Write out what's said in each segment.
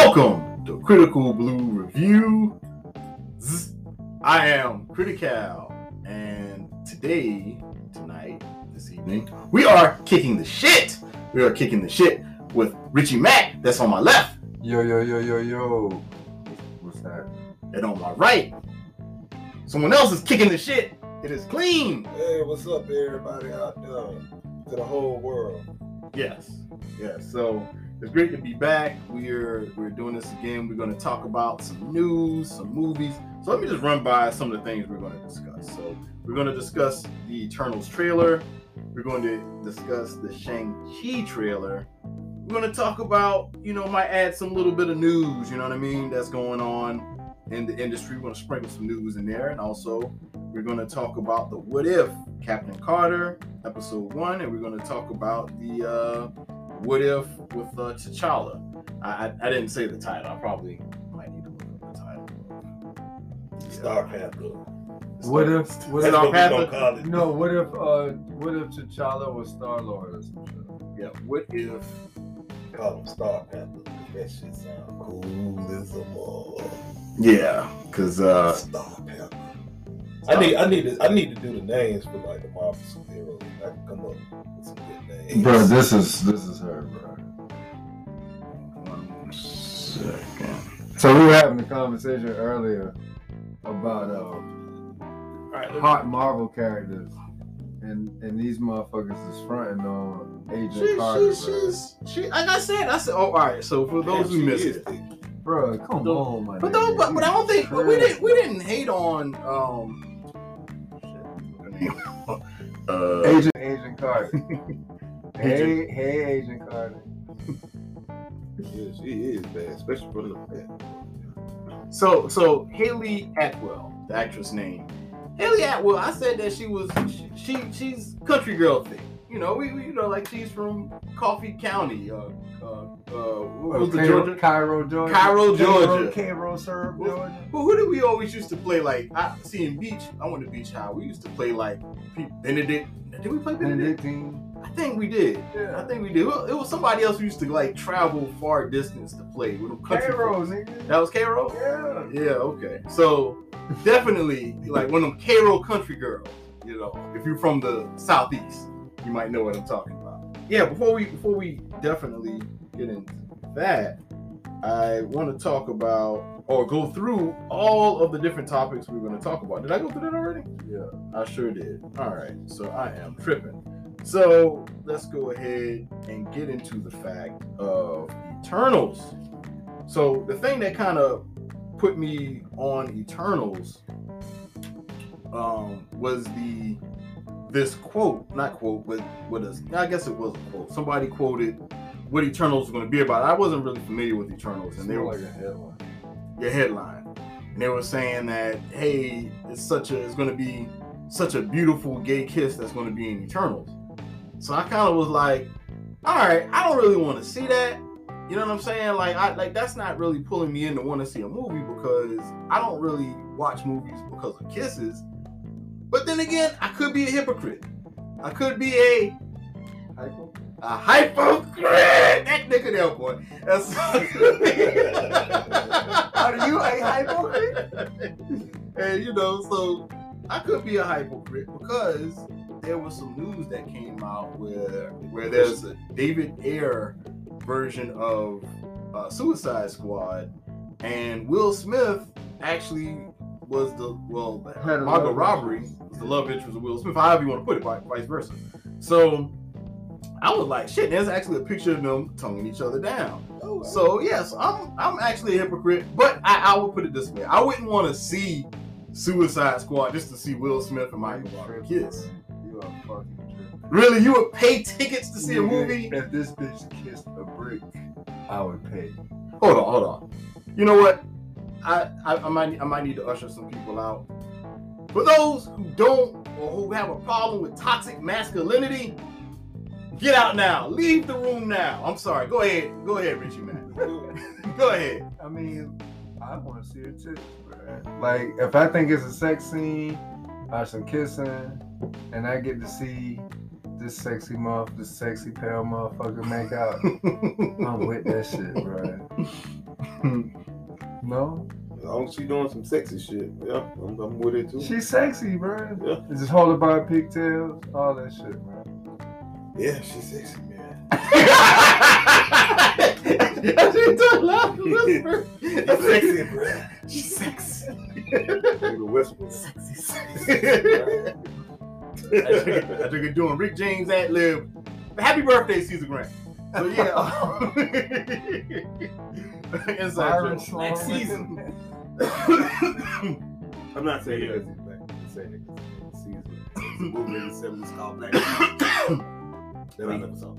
Welcome to Critical Blue Review. I am Critical, and today, tonight, this evening, we are kicking the shit. We are kicking the shit with Richie Mack, that's on my left, Yo, yo, yo, yo, yo. What's that? and on my right, someone else is kicking the shit. It is clean. Hey, what's up, everybody out there? To the whole world. Yes, yes. So it's great to be back. We're we're doing this again. We're going to talk about some news, some movies. So let me just run by some of the things we're going to discuss. So we're going to discuss the Eternals trailer. We're going to discuss the Shang-Chi trailer. We're going to talk about, you know, might add some little bit of news, you know what I mean, that's going on in the industry. We're going to sprinkle some news in there. And also, we're going to talk about the What If Captain Carter, episode one. And we're going to talk about the uh, What If with uh, T'Challa. I, I, I didn't say the title. I probably might need to look up the title. Star Panther. What if? What Star That's Panther? gonna call it. No, what if? Uh, what if T'Challa was Star Lord or some shit? Yeah, What If Call him Star Panther. That shit sound cool as a mother. Yeah, because uh, Star Panther. I need, I need, to, I need to do the names for like the Marvel superheroes. I can come up with some good names. Bro, this is this is her, bro. one second. So we were having a conversation earlier about uh, All right, let hot Marvel characters, and and these motherfuckers is fronting on Agent She, Carter, she, bro. she's, she, like I said, I said, oh, all right. So for those who missed is it. Bro, come Don't- on, my but nigga. don't, but, but I don't think, but we didn't, we didn't hate on, um, shit, what's her name? uh, Agent Agent Carter. hey, hey, Agent Carter. Yeah, she is bad, especially for the bad. So so Hayley Atwell, the actress name. Hayley Atwell, I said that she was she, she she's country girl thing. You know, we, we you know like she's from Coffee County, uh uh uh what was the Cairo, Georgia? Cairo, Georgia. Cairo, Georgia. Cairo, Syrup, Well, Georgia. But who did we always used to play like I see in beach? I went to beach high. We used to play like Benedict. Did we play Benedict? Benedictine. I think we did. I think we did. It was somebody else who used to like travel far distance to play with them country nigga. That was Cairo. Yeah. Yeah, okay. So definitely like one of them Cairo country girls. You know, if you're from the southeast, you might know what I'm talking about. Yeah, before we before we definitely get into that, I want to talk about or go through all of the different topics we're going to talk about. Did I go through that already? Yeah. I sure did. All right, so I am tripping. So let's go ahead and get into the fact of Eternals. So the thing that kind of put me on Eternals um, was the this quote, not quote, but what is? I guess it was a quote. Somebody quoted what Eternals was going to be about. I wasn't really familiar with Eternals, It's and they were like a headline. your headline. And they were saying that, hey, it's such a it's gonna be such a beautiful gay kiss that's gonna be in Eternals. So I kind of was like, all right, I don't really want to see that. You know what I'm saying? Like I like that's not really pulling me in to want to see a movie because I don't really watch movies because of kisses. But then again, I could be a hypocrite. I could be a Hypo? a hypocrite. That nigga there, boy. That's Are you a hypocrite? and you know, so I could be a hypocrite because there was some news that came out where where there's a David Ayer version of uh, Suicide Squad, and Will Smith actually was the well Had Margot love Robbery interest. was the love interest of Will Smith, however you want to put it, vice versa. So I was like, shit, there's actually a picture of them tonguing each other down. Oh, So yes, I'm I'm actually a hypocrite, but I, I would put it this way: I wouldn't want to see Suicide Squad just to see Will Smith and Michael Robert kiss. You are fucking tripping. Really, you would pay tickets to see a movie? If this bitch kissed a brick, I would pay. Hold on, hold on. You know what? I, I I might I might need to usher some people out. For those who don't or who have a problem with toxic masculinity, get out now. Leave the room now. I'm sorry. Go ahead. Go ahead, Richie man. Go ahead. I mean, I want to see her tits, bro. Like, if I think it's a sex scene or some kissing, and I get to see this sexy muff, this sexy pale motherfucker make out, I'm with that shit, bro. no, As long as she doing some sexy shit, yeah, I'm, I'm with it too. she's sexy, bro. Yeah. Just hold her by her pigtails, all that shit, man. yeah, she's sexy, man. You talking about, whisper. She's sexy, bro. She's sexy. Nigga whisper. Sexy, sexy. That nigga, that nigga doing Rick James ad lib. Happy birthday, Caesar Grant. So yeah. Inside Byron joke. Next season. I'm not saying Yeah. because he's black. I'm saying it 'cause season. Movie in the 70s called Black. That I never saw.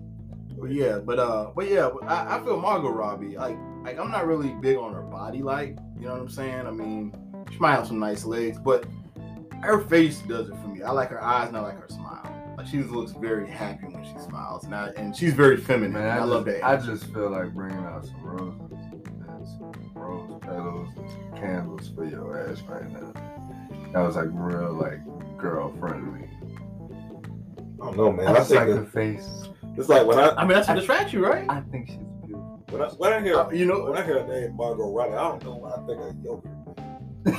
But yeah, but uh, but yeah, I, I feel Margot Robbie. Like, like I'm not really big on her body. Like, you know what I'm saying? I mean, she might have some nice legs, but her face does it for me. I like her eyes and I like her smile. Like, she looks very happy when she smiles, and I, and she's very feminine. Man, and I, I, just, love that. I just feel like bringing out some roses and some rose petals and some candles for your ass right now. That was like real, like girl friendly. I don't know, man. I I just think like it- the face. it's like when I I mean, that's what attracts you, right? I think she's beautiful. when I when I hear Uh, you know, when I hear a name Margot Robbie, I don't know why I think of yogurt. I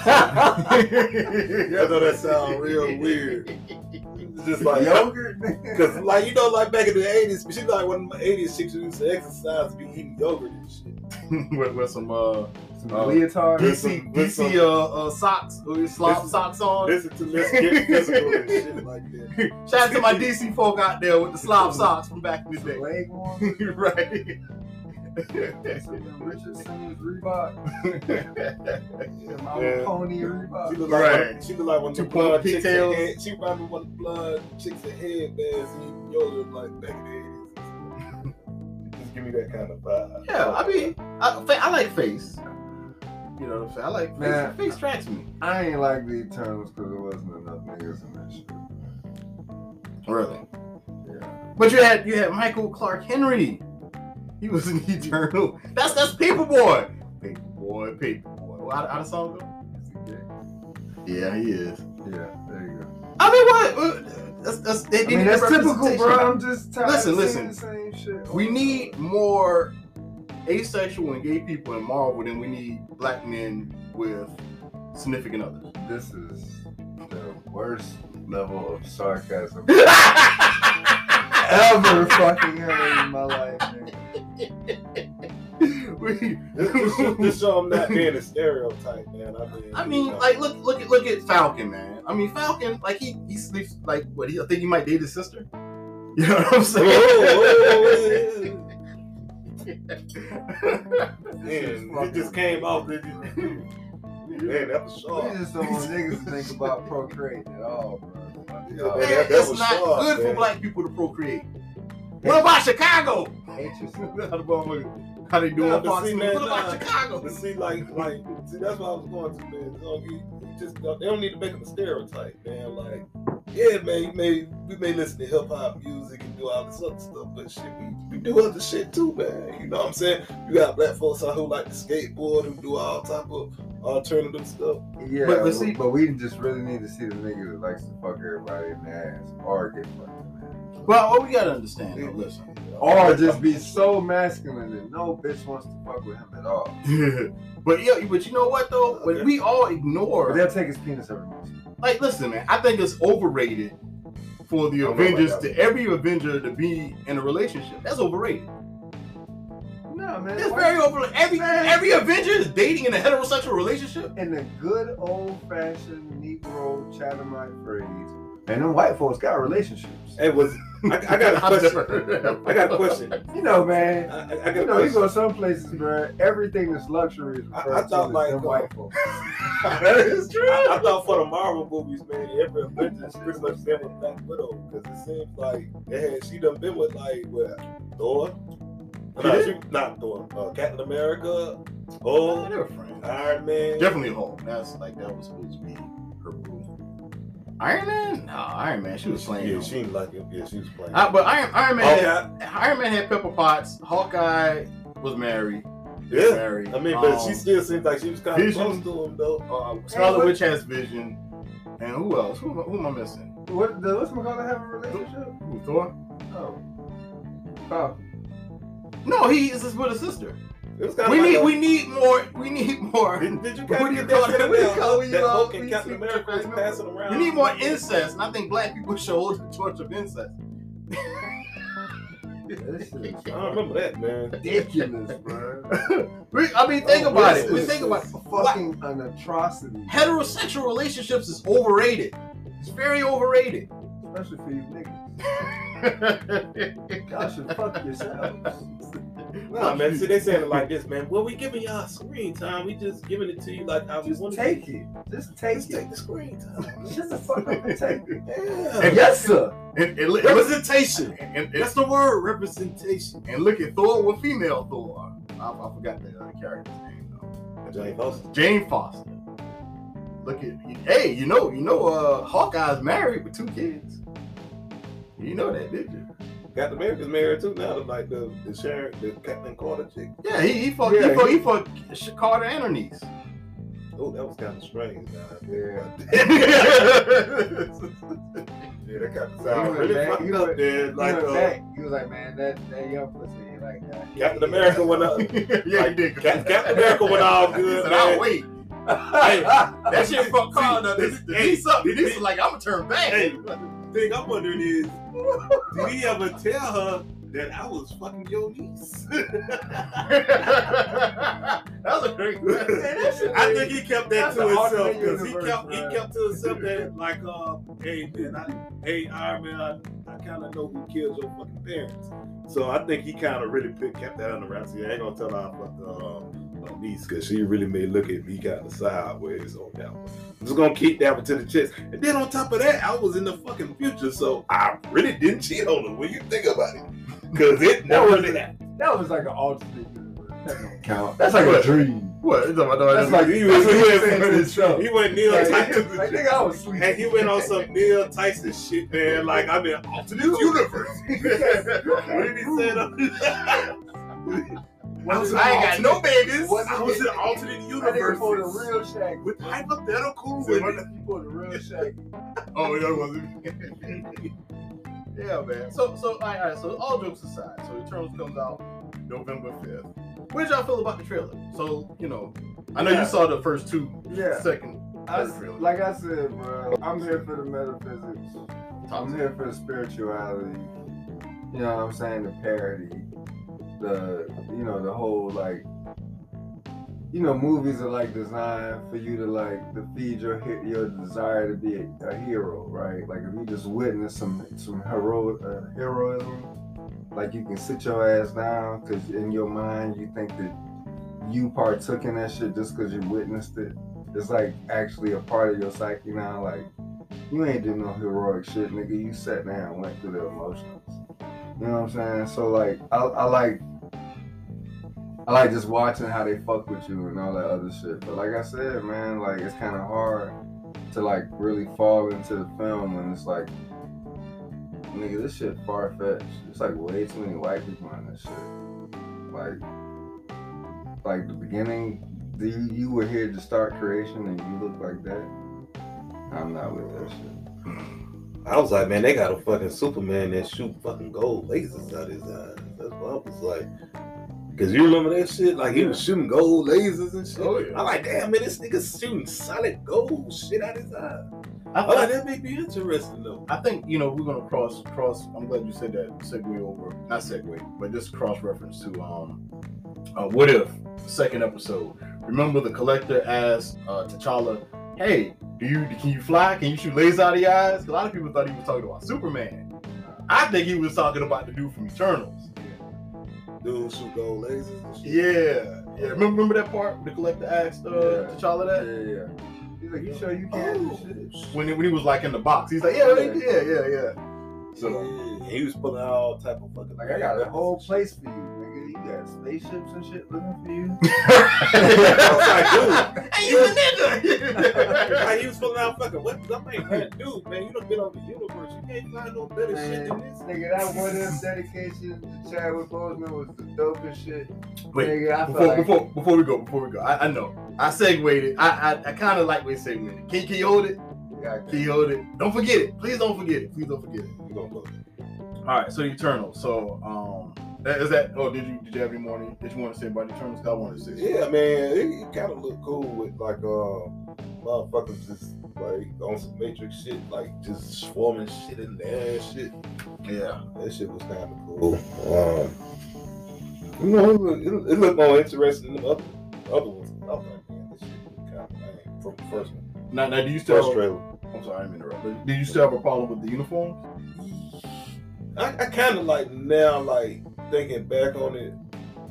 I know that sounds real weird. It's just like yogurt. Because, like, you know, like back in the 80s, she like one of the 80s chicks who used to exercise, be eating yogurt and shit. with, with some uh, some Uh, leotard. With DC some- DC some- uh, uh socks, uh, slop Listen- socks on. Listen to Let's Get Physical and shit like that. Shout out to my DC folk out there with the slop socks from back in the Some day. leg warmers. right. Some Richard Simmons Reebok. Some Mama Yeah. Pony She look like, Right. one, she look like one of the Two blood chicks head, She probably one of the blood chicks in headbands eating yogurt like back in the 80s. Just give me that kind of vibe. yeah, I mean, I, I like face. You know what I'm saying? I like face. Man. Face tracks me. I ain't like the Eternals because there wasn't enough niggas in that shit. Really. Yeah. But you had you had Michael Clark Henry. He was an eternal. That's that's Paperboy. Paperboy, Paperboy. How, how the song go? Is he? Yeah, he is. Yeah, there you go. I mean, what? what- That's that's. They I mean, that's typical, bro. I'm just tired Listen, of listen. the same shit. We need more asexual and gay people in Marvel than we need black men with significant others. This is the worst level of sarcasm Ever ever fucking heard in my life, man. We, This, um, this, show- this show I'm not being a stereotype, man. I mean, I mean, you know. like look look at look at Falcon, man. I mean Falcon, like he he sleeps like what he I think he might date his sister. You know what I'm saying? Whoa, Man, it just came off. It just, man, that was We sharp. just don't want niggas to think about procreating at all, bro. Fuck Yeah, man, Man, that- that it's not sharp, good for black people to procreate. What about Chicago? Hate yourself. How, the they doing Nah, on but Fox see, News? man, What about nah. Chicago? But see, like, like, see, that's what I was going to, man. So you, you just they don't need to make them a stereotype, man. Like, yeah, man, you may we may listen to hip hop music and do all this other stuff, but shit, we, we do other shit too, man. You know what I'm saying? You got black folks out who like to skateboard, who do all type of alternative stuff. Yeah, But- but but, see- but we just really need to see the nigga that likes to fuck everybody in the ass or get fucked in the ass. Well, what we gotta understand, though, listen. Or just be so masculine that no bitch wants to fuck with him at all. but yeah, but you know what though? When Okay. we all But ignore, they'll take his penis every month. like, listen, man, I think it's overrated for the I don't know about Avengers to every Avenger to be in a relationship. That's overrated. No, man. It's very overrated. Every Man. every Avenger is dating in a heterosexual relationship. in the good old fashioned Negro Chathamite phrase, and them white folks got relationships. It was. I, I got a I've never heard question. I got a question. You know, man. I, I- I got You a know, you question. go some places, bro. Everything that's luxury is I- I thought, like, them uh, white folks. that is true. I, I thought for the Marvel movies, man, every Avengers pretty much been with Black Widow because it seems like they had she done been with like what Thor, She no, did? she, not Thor, uh, Captain America, Oh, Hulk, they were friends. Iron Man. Definitely Hulk. That's like that was supposed to be her boo. Iron Man? No, Iron Man. She was playing. Yeah, him. she didn't like it. Yeah, she was playing. Uh, but Iron Iron Man. Hawkeye. Had, Iron Man had Pepper Potts. Hawkeye was married. Yeah. Married. I mean, but Um, she still seems like she was kind of Vision. close to him though. Uh, Scarlet what- Witch has Vision. And who else? Who, who am I missing? What does what's McCullough have a relationship? Who, Thor? Oh, oh, No, he is with his sister. It was kinda We like need a- we need more we need more Did, did you What kind of get that call it? feeling What do you that, call it when that you, uh, Hulk and Captain America was passing around? we need more incest, and I think black people should hold the torch of incest. I don't remember that, man. ridiculous, bro. We- I mean, think Oh, about it. We think about it. fucking an atrocity, Heterosexual relationships is overrated. It's very overrated. especially for you niggas. Y'all should fuck yourselves. Nah, man. See, they saying it like this, man. Well, we giving y'all screen time. We just giving it to you like how we Just want take it. Just take Just it. take the screen time. just the fuck up and take it. Yeah. Yes, sir. And, and, and, Representation. and, and, That's the word, representation. and look at Thor with female Thor. I, I forgot the other character's name though. Jane Foster. Jane Foster. Look at hey, you know, you know, uh, Hawkeye's married with two kids. You know that, did you? Captain America's married too now. Like the the Sharon, the Captain Carter chick. Yeah, he he fucked Yeah, he fucked he- he fucked Carter and her niece. Oh, that was kind of strange. Nah, Yeah. yeah, that kind of He sound went really back- fucked he up went- there. He Like went uh, back. He was like, man, that, that young pussy like that. Captain America went up. yeah, he did. Cap- Captain America went all good. said. I'll wait. Hey, That shit fucked Carter. The, the Hey, niece up. The hey, niece was like, I'm gonna turn back. Hey. Thing I'm wondering is, did he ever tell her that I was fucking your niece? that was a great question. I think he kept that That's to himself because he kept he man. kept to himself that like, uh, hey man, I, hey Iron Man, I, I kind of know who killed your fucking parents. So I think he kind of really put, kept that on the wrap. See, I ain't gonna tell her I fucked um, my niece because she really may look at me kind of sideways on that one. I'm just gonna keep that one to the chest. And then on top of that, I was in the fucking future, so I really didn't cheat on her when you think about it. Cause it never was- did that. That was like an alternate universe. That don't count. That's like a dream. What? It's about- That's like He was, he what went, saying to himself. he went Neil Like, Tyson. like, nigga, I was sleeping. And he went on some Neil Tyson shit, man. Like I'm in alternate universe. what did he say? though? I was I ain't got no babies. I was in alternate That nigga pulled a universe real Shaq. with hypothetical He women. pulled a real Shaq. Oh, that wasn't. yeah, man. So, so, all right, all right. So, all jokes aside, so Eternals comes out November fifth. What did y'all feel about the trailer? So, you know, I know Yeah. you saw the first two, Yeah. second, I, like I said, bro, I'm here for the metaphysics. I'm here for the spirituality. You know what I'm saying? The parody. The you know, the whole like you know, movies are like designed for you to like to feed your your desire to be a, a hero, right? Like if you just witness some some hero uh, heroism, like you can sit your ass down because in your mind you think that you partook in that shit just because you witnessed it. It's like actually a part of your psyche now. Like you ain't do no heroic shit, nigga. You sat down, and went through the emotions. You know what I'm saying? So like, I, I like, I like just watching how they fuck with you and all that other shit. But like I said, man, like it's kind of hard to like really fall into the film when it's like, nigga, this shit far fetched. It's like way too many white people in this shit. Like, like the beginning, the, you were here to start creation and you look like that. I'm not with that shit. I was like, man, they got a fucking Superman that shoot fucking gold lasers out his eyes. That's what I was like. Cause you remember that shit? Like he was shooting gold lasers and shit. Oh, yeah. I'm like, damn man, this nigga's shooting solid gold shit out of his eye. I, like, I, that may be interesting though. I think you know we're gonna cross cross. I'm glad you said that. Segue over, not segue, but just cross reference to um, uh, what if second episode. Remember the collector asked uh, T'Challa, "Hey, do you can you fly? Can you shoot lasers out of your eyes?" a lot of people thought he was talking about Superman. I think he was talking about the dude from Eternals. Dude shoot gold lasers and shit. Yeah, yeah. Remember, remember that part? The collector asked uh, Yeah. T'Challa that Yeah, yeah. He's like, you sure you can Oh, shit? when he, when he was like in the box. He's like, "Yeah, yeah, yeah, yeah." yeah. So Yeah, he was pulling out all type of fucking Like, I got a whole place for you, nigga. You got spaceships and shit looking for you. I was like, hey, you a nigga. Like he was pulling out fucking weapons. I'm like, man, dude, man, you done been on the universe. You can't find no better shit than this. Nigga, that one of them dedication to Chadwick Boseman was the dopest shit. Wait, nigga, I before, like before before we go, before we go, I, I know I segued it. I I, I kind of like we segued it. Can, can you hold it? Yeah, Can you hold it? Don't forget it. Please don't forget it. Please don't forget it. You gonna go. All right, so Eternal. So um, Is that? Oh, did you did you have any more that you want to say about the? 'Cause I wanted to say. Yeah, man, it, it kind of looked cool with like uh, motherfuckers just like on some Matrix shit, like just swarming shit in there and shit. Yeah. That shit was kind of cool. Um, you know, it, looked- it, looked more interesting than the other, other ones. I was like, man, this shit kind of lame from the first one. Now, now, do you still? First trailer. I'm sorry, I'm interrupting. Did you still have a problem with the uniforms? I, I kind of like now, like thinking back on it.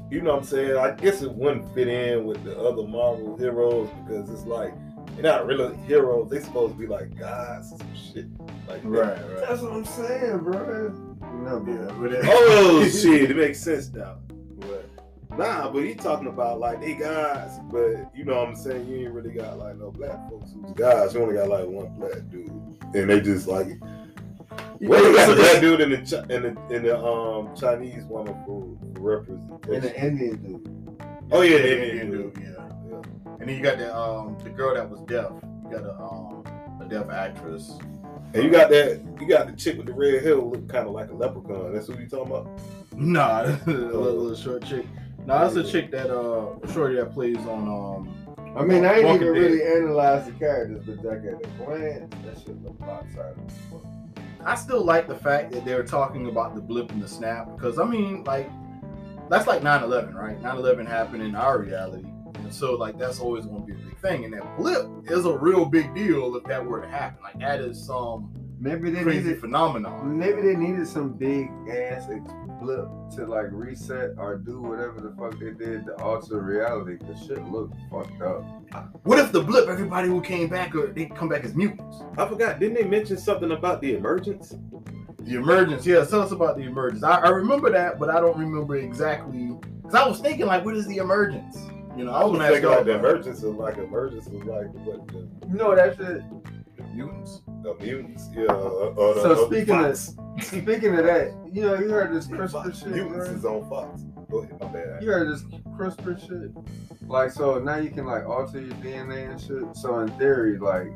You know what I'm saying? I guess it wouldn't fit in with the other Marvel heroes because it's like they're not really heroes. They supposed to be like gods and some shit like that. right. That's what I'm saying, bro. No, Yeah, bro. Oh shit, it makes sense now. But nah, but he talking about like they guys, but you know what I'm saying? You ain't really got like no black folks who's guys. You only got like one black dude, and they just like. Well, you got black dude in the in the in the um Chinese woman for, for And the Indian dude. Oh yeah, the yeah, Indian yeah, dude, yeah. yeah. And then you got the um the girl that was deaf. You got a um a deaf actress. And you got that, you got the chick with the red hair who look kind of like a leprechaun. That's what you talking about? Nah, a little, little short chick. Nah, that's a chick that uh shorty that plays on um I mean, I ain't even Dead. really analyzed the characters, but like at a glance, that shit look lopsided. I still like the fact that they're talking about the blip and the snap because I mean, like, that's like 9/11, right? 9/11 happened in our reality, and so like that's always going to be a big thing. And that blip is a real big deal if that were to happen. Like that is some Maybe they crazy needed, phenomenon. maybe they needed some big ass blip to like reset or do whatever the fuck they did to alter reality. Cause shit looked fucked up. What if the blip, everybody who came back, or they come back as mutants? I forgot. Didn't they mention something about the emergence? The emergence, yeah. Tell us about the emergence. I, I remember that, but I don't remember exactly because I was thinking like, what is the emergence? You know, I I was was gonna ask thinking y'all like the emergence of like emergence of like what the, You know that shit. the mutants. the mutants, yeah. Or, or the, So or the speaking of- Speaking of that, you know, you heard this CRISPR Fox. shit. Mutants right? is on Fox. Go ahead, my bad. You heard this CRISPR shit? Like, so now you can like alter your DNA and shit. So in theory, like,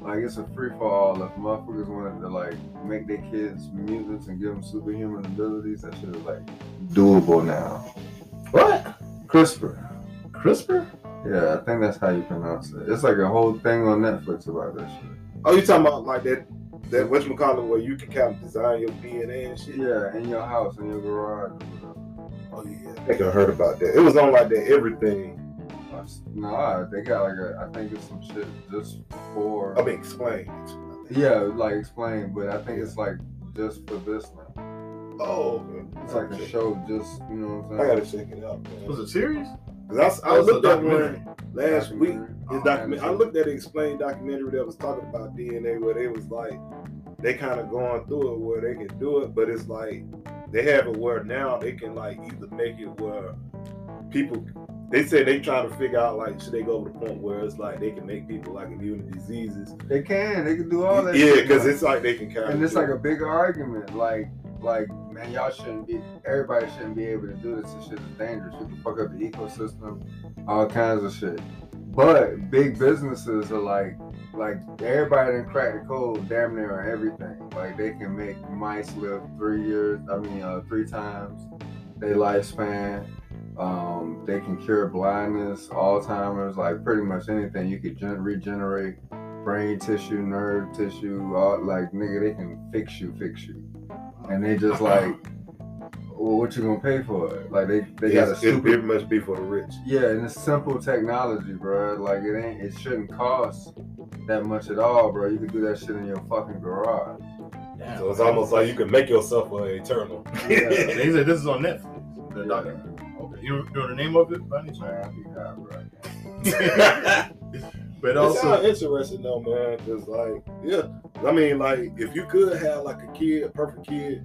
like it's a free for all. If motherfuckers wanted to like make their kids mutants and give them superhuman abilities, that shit is like doable now. What? CRISPR. CRISPR? Yeah, I think that's how you pronounce it. It's like a whole thing on Netflix about that shit. Oh, you talking about like that that whatchamacallit where you can kind of design your DNA and shit? Yeah, in your house, in your garage. Oh yeah. I think I heard about that. It was on like that everything. Nah, they got like a. I think it's some shit just for. I mean explain. Yeah, like explain, but I think it's like just for this now. Oh, okay. It's like a show, just you know what I'm saying. I'm gotta saying. check it out, man. Was it serious? 'Cause I, I it's a looked at documentary. one last week. Documentary. Oh, His document. I looked at an explained documentary that was talking about DNA, where they was like, they kind of going through it where they can do it, but it's like they have it where now they can like either make it where people. They said they trying to figure out like should they go to the point where it's like they can make people like immune to diseases. They can. They can do all that. yeah, because it's like they can kind and it's like a bigger argument. Like, like man, y'all shouldn't be. Everybody shouldn't be able to do this. This shit is dangerous. You can fuck up the ecosystem, all kinds of shit. But big businesses are like, like everybody done crack the code damn near on everything. Like they can make mice live three years. I mean, uh, three times their lifespan. Um, they can cure blindness, Alzheimer's, like pretty much anything. You could gen- regenerate brain tissue, nerve tissue, all like nigga, they can fix you, fix you. And they just uh-huh. like, well, what you gonna pay for it? Like they they got a it, stupid it must be for the rich. yeah, and it's simple technology, bro. Like it ain't, it shouldn't cost that much at all, bro. You can do that shit in your fucking garage. Damn. So it's almost like you can make yourself a eternal. Yeah. They said this is on Netflix. The Yeah. documentary. Okay. You, you know the name of it by any chance? Man, I be high, bro. but It also, sounds interesting though, man. Cause like, yeah, I mean, like, if you could have like a kid, a perfect kid,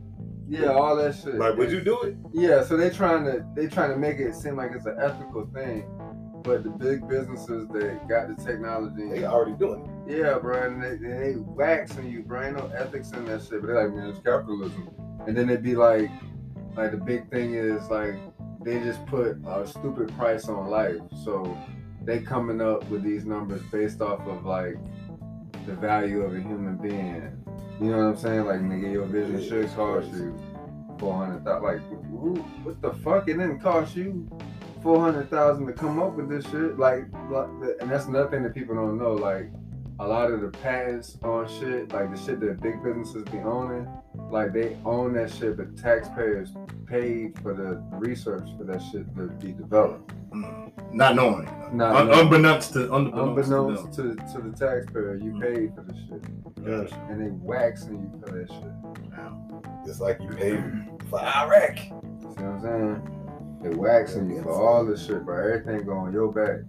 Yeah, all that shit. like, would you do it? Yeah, so they're trying to they're trying to make it seem like it's an ethical thing, but the big businesses that got the technology, They already doing it. yeah, bro, and they, they waxing you, bro. Ain't no ethics in that shit. But they're like, man, it's capitalism. And then it'd be like, like the big thing is like they just put a stupid price on life. So they coming up with these numbers based off of like the value of a human being. You know what I'm saying? Like nigga, your vision should cost you four hundred thousand. Like, what the fuck? It didn't cost you four hundred thousand to come up with this shit. Like, like, and that's another thing that people don't know. Like, a lot of the patents on shit, like the shit that big businesses be owning, like they own that shit, but taxpayers paid for the research for that shit to be developed. Mm. Not knowing. Not Un- knowing. unbeknownst to unbeknownst, Unbeknownst to to, the taxpayer, you paid for the shit. Gotcha. and they waxing you for that shit. Wow. Just like you paid for Iraq. See what I'm saying? They waxing you for all this shit, bro. Everything going your back.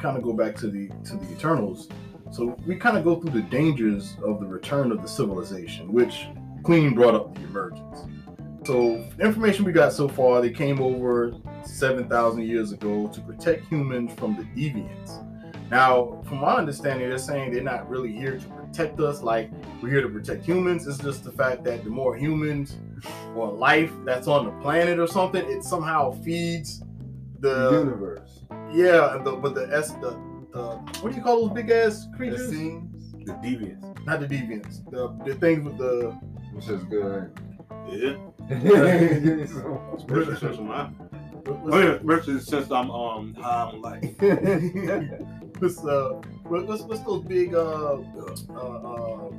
kind of go back to the to the Eternals. So we kind of go through the dangers of the return of the civilization, which Queen brought up the emergence. So information we got so far, they came over seven thousand years ago to protect humans from the deviants. Now, from my understanding, they're saying they're not really here to protect us. Like we're here to protect humans. It's just the fact that the more humans or life that's on the planet or something, it somehow feeds The universe. yeah, the, but the S the, the what do you call those big ass The creatures? scenes, The deviants. Not the deviants. The the things with the which is good. Yeah. Especially since I'm, oh yeah, what's, especially since I'm um high on life. what's, uh, what- what's what's those big uh, uh, uh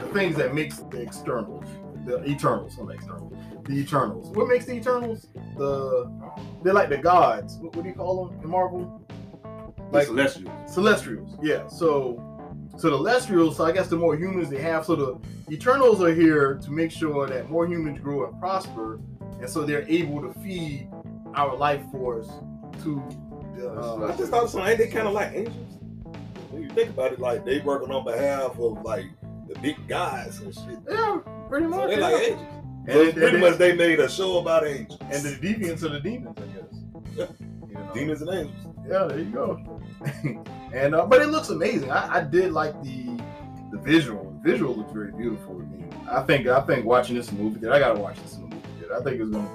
the things that makes the externals the Eternals, not the externals, the Eternals. What makes the Eternals? The they're like the gods. What, what do you call them in Marvel? Like celestial. Celestials, yeah. So, so the Celestials. So I guess the more humans they have, so the Eternals are here to make sure that more humans grow and prosper, and so they're able to feed our life force to. The, uh, I just thought some ain't they kind of like angels? When you think about it, like they working on behalf of like the big guys and shit. yeah, pretty So much. they yeah. like angels. and, So and, pretty and, much they made a show about angels. and the deviants are the demons, I guess. You know? demons and angels. Yeah, there you go. and uh, but it looks amazing. I, I did like the the visual. The visual looks very beautiful to me. I think I think watching this movie, I gotta watch this movie. I think it's gonna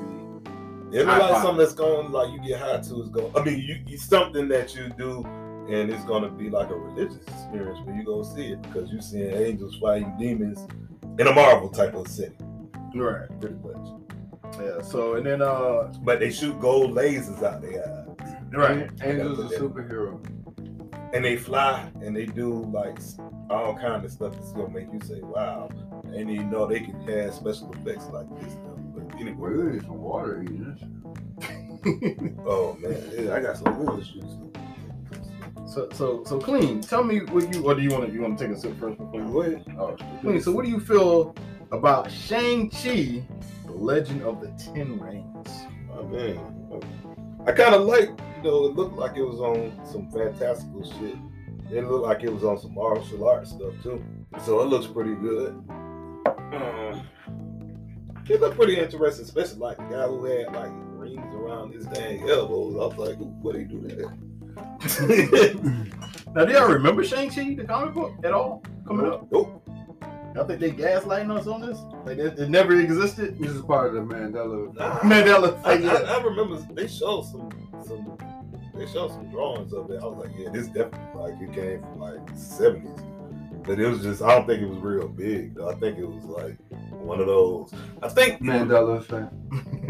be It like something that's going like you get high to is going. I mean, you, you something that you do, and it's gonna be like a religious experience where you gonna see it because you're seeing angels fighting demons in a Marvel type of setting, right. pretty much. Yeah. So and then uh But they shoot gold lasers out their eyes, right. Angel's a superhero. and they fly, and they do like all kind of stuff that's gonna make you say, "Wow!" And you know they can have special effects like this. Though. But anyway, you need some water eating oh man, yeah, I got some real issues. So so so clean. Tell me what you or do you want to you want to take a sip first before you Go ahead. Oh, clean. So what do you feel about Shang Chi, the Legend of the Ten Rings? Oh man, I kind of like, you know, it looked like it was on some fantastical shit. It looked like it was on some martial arts stuff too. So it looks pretty good. Uh, it looked pretty interesting, especially like the guy who had like rings around his dang elbows. I was like, what do you do that? Now, do y'all remember Shang Chi, the comic book, at all coming up? Nope. Y'all think they gaslighting us on this? Like it, it never existed? This is part of the Mandela. Nah. Mandela I, thing. I. I remember they showed some some they showed some drawings of it. I was like, yeah, this definitely like it came from like seventies. But it was just I don't think it was real big though. I think it was like one of those. I think Mandela effect.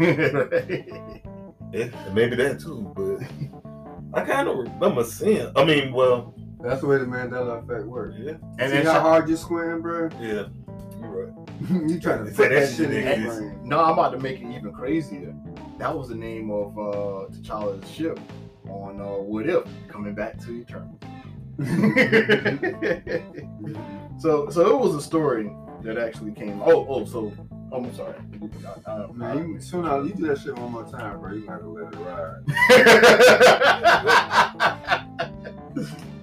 yeah, maybe that too, but I kind of remember seeing. I mean, well, That's the way the Mandela effect works. yeah, and See how Sha- hard you squint, bro? yeah, you're right. you trying to Say put that that shit shit in is- your brain. no, I'm about to make it even crazier. That was the name of uh, T'Challa's ship on uh, What If coming back to Eternal. so, so it was a story that actually came. Oh, oh, so oh, I'm sorry. I- I- Man, you, soon as you do that shit one more time, bro, you gotta let it ride.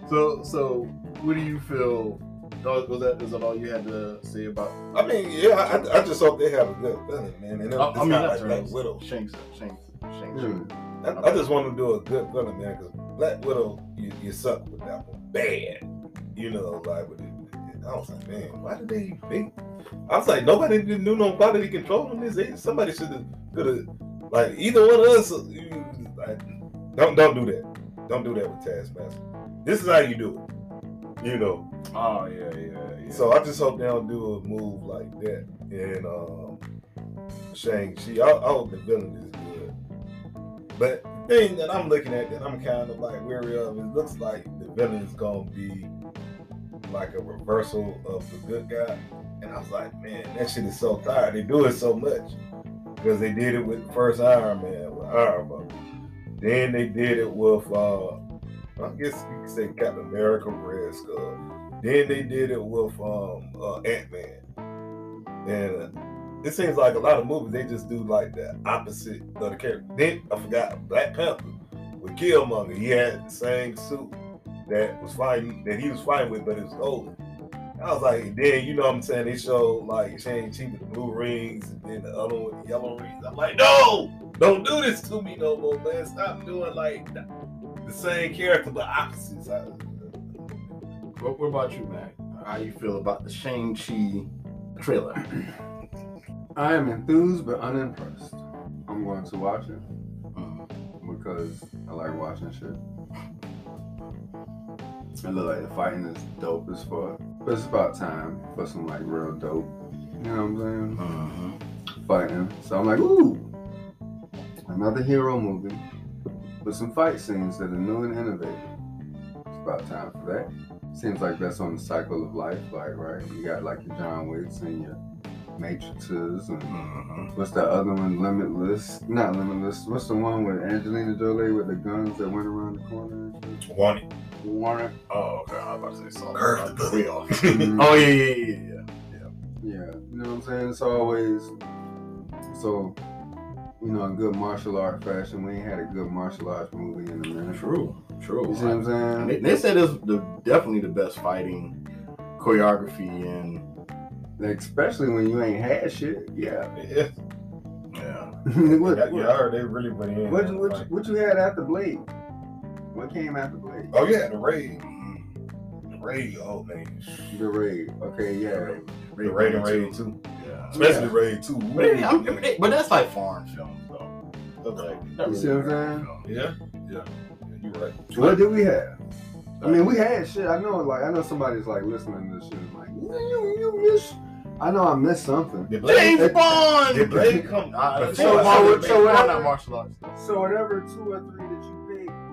so, so what do you feel? Was was that is that all you had to say about? I mean, yeah, I, I just hope they have a good villain, man. And it, I, it's I mean, not not like Black Eternals, Widow. Shang, Shang, Shang, Hmm. I, I just want to do a good villain, man, because Black Widow, you, you suck with that one. Bad. You know, like, with it, I was like, man, why did they think? I was like, nobody didn't do no quality control on this. They, somebody should have, could have, like, either one of us, you, like, don't, don't do that. Don't do that with Taskmaster. This is how you do it. You know. Oh yeah, yeah, yeah. So I just hope they don't do a move like that. And um, Shang-Chi. I, I hope the villain is good. But thing that I'm looking at that I'm kind of like weary of, it looks like the villain is gonna be like a reversal of the good guy. And I was like, man, that shit is so tired. They do it so much. Because they did it with the first Iron Man, with Iron Man. Then they did it with uh I guess you could say Captain America, Red Skull. Then they did it with um uh, Ant Man. And uh, it seems like a lot of movies they just do like the opposite of the character. Then I forgot Black Panther with Killmonger. He had the same suit that was fighting that he was fighting with, but it was golden. I was like, then you know what I'm saying? They showed like Shang Chi with the blue rings and then the other one with the yellow rings. I'm like, no, don't do this to me no more, man. Stop doing like the, the same character but opposites. I, What, what about you, Mac? How you feel about the Shang-Chi trailer? I am enthused but unimpressed. I'm going to watch it Mm. because I like watching shit. It look like the fighting is dope as fuck. But it's about time for some like real dope. You know what I'm saying? Mhm. Fighting. So I'm like, ooh, another hero movie with some fight scenes that are new and innovative. It's about time for that. Seems like that's on the cycle of life, like right. You got like your John Wicks and your Matrices and Mhm. What's that other one? Limitless? Not Limitless. What's the one with Angelina Jolie with the guns that went around the corner and shit? want it. Warner. Oh, okay. I was about to say something. Curve about the the wheel. wheel. oh yeah, yeah, yeah, yeah. Yeah, you know what I'm saying? It's always so. You know, in good martial art fashion, we ain't had a good martial arts movie in a minute. True, true. You see what I'm saying? They, they said it's the definitely the best fighting choreography and Like, especially when you ain't had shit. Yeah. Yeah, yeah. what, yeah, what, I heard they really put in. what, you- what, you- what you had after Blade? What came after Blade? Oh yeah, the raid. The raid. Oh man, The Raid. Okay, yeah. the raid and raid too. Yeah. Especially raid two. But, it- I mean, it- but that's like foreign films though. That's like You see what I'm American film. Yeah, yeah, yeah. You right. What did we have? I mean, we had shit. I know, like, I know somebody's like listening to this shit. and Like, you, you miss. I know I missed something. Did Blade, James Bond. did Blade come? Uh, before so- or so- so whatever- martial arts. So whatever two or three that you picked,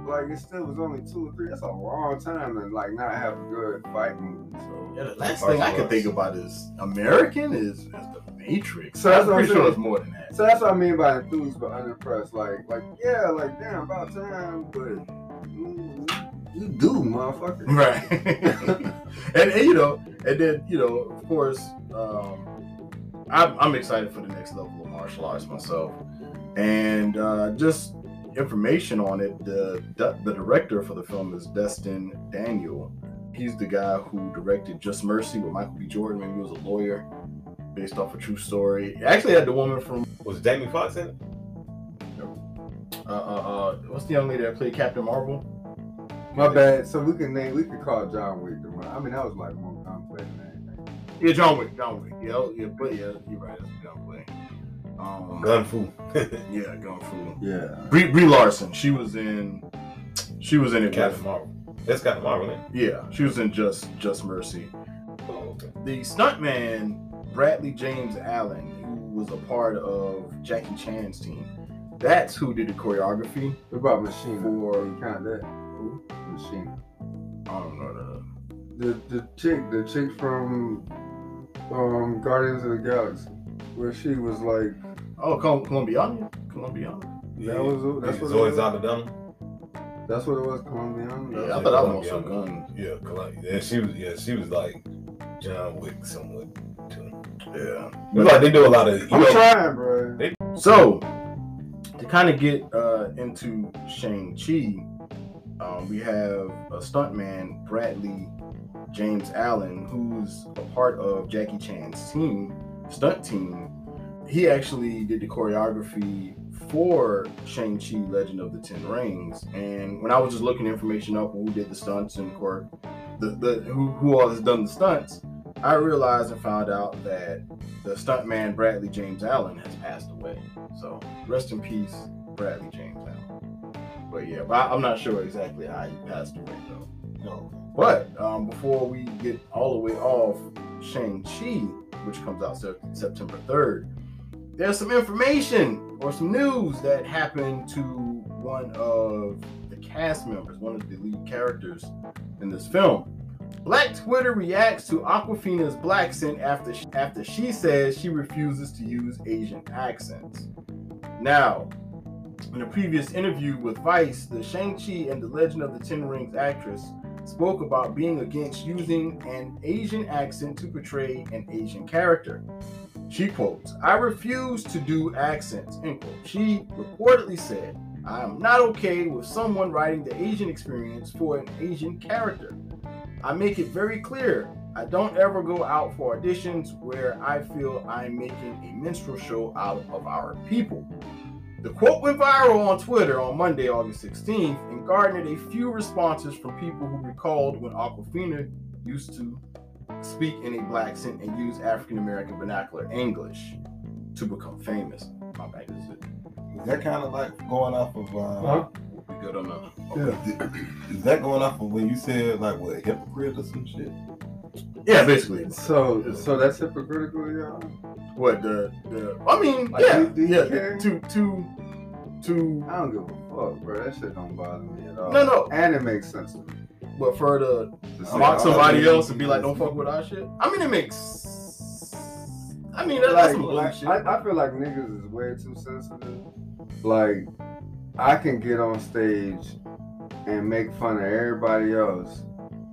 like, it still was only two or three. That's a long time to like not have a good fight movie. So Yeah, the last thing I can think about is American is, is the Matrix. So that's I'm pretty sure it's more than that. So that's what I mean by enthused but unimpressed. Like, like yeah, like damn, about time, but mm, you do, motherfucker. Right. and, and, you know, and then you know, of course, um, I'm, I'm excited for the next level of martial arts myself, and uh, just information on it. The the director for the film is Destin Daniel. He's the guy who directed Just Mercy with Michael B. Jordan when he was a lawyer, based off a true story. He actually had the woman from Was Jamie Foxx in it? uh, uh, uh, what's the young lady that played Captain Marvel? My bad. So we can name, we could call John Wick the one. I mean, that was like more complex than anything. Yeah, John Wick. John Wick. Yeah, oh, yeah, but yeah, you're right. That's a gunplay. Um, Gun Fu. Yeah, Gun Fu. Yeah. Brie, Brie Larson. She was in. She was in it. Captain With, Marvel. That's Captain Marvel, ain't it? yeah, she was in Just Just Mercy. Oh, okay. The stuntman Bradley James Allan, who was a part of Jackie Chan's team, that's who did the choreography What about Machina? for. You count that? Machina. I don't know The the chick, the chick from um Guardians of the Galaxy, where she was like, the. Oh, Col- Colombiana. Colombiana. that was that's what Zoe it was. Saldana. That's what it was, Colombian. Yeah, I thought that was also gun. Yeah, Columbia. Yeah, she was. Yeah, she was like John Wick somewhat too. Yeah. But like they do a lot of. You I'm know, trying, bro. So, to kind of get uh, into Shang-Chi, um, we have a stuntman, Bradley James Allan, who's a part of Jackie Chan's team, stunt team. He actually did the choreography for Shang-Chi Legend of the Ten Rings. And when I was just looking information up, who did the stunts and chore- the, the who, who all has done the stunts, I realized and found out that the stuntman Bradley James Allan has passed away. So rest in peace, Bradley James Allan. But yeah, but I, am not sure exactly how he passed away though. no. But um, before we get all the way off Shang Chi, which comes out Sep- September 3rd, there's some information or some news that happened to one of the cast members, one of the lead characters in this film. Black Twitter reacts to Awkwafina's black accent after she, after she says she refuses to use Asian accents. Now, in a previous interview with Vice, the Shang-Chi and the Legend of the Ten Rings actress spoke about being against using an Asian accent to portray an Asian character. She quotes, I refuse to do accents, end quote. She reportedly said, I am not okay with someone writing the Asian experience for an Asian character. I make it very clear I don't ever go out for auditions where I feel I'm making a minstrel show out of our people. The quote went viral on Twitter on Monday, August 16th, and garnered a few responses from people who recalled when Awkwafina used to speak in a black accent and use African American vernacular English to become famous. My bad, is it? Is that kind of like going off of? Uh, Huh? We good on that? yeah. Is that going off of when you said like what hypocrite or some shit? Yeah, basically. So, so that's hypocritical, y'all. What the the? I mean, Like, yeah, do- do you yeah. care? To to to. I don't give a fuck, bro. That shit don't bother me at all. No, no. And it makes sense to me. But for the To mock somebody else and be like, "Don't fuck with our shit." I mean, it makes. I mean, that's like, some like, bullshit. I, I feel like niggas is way too sensitive. Like, I can get on stage and make fun of everybody else,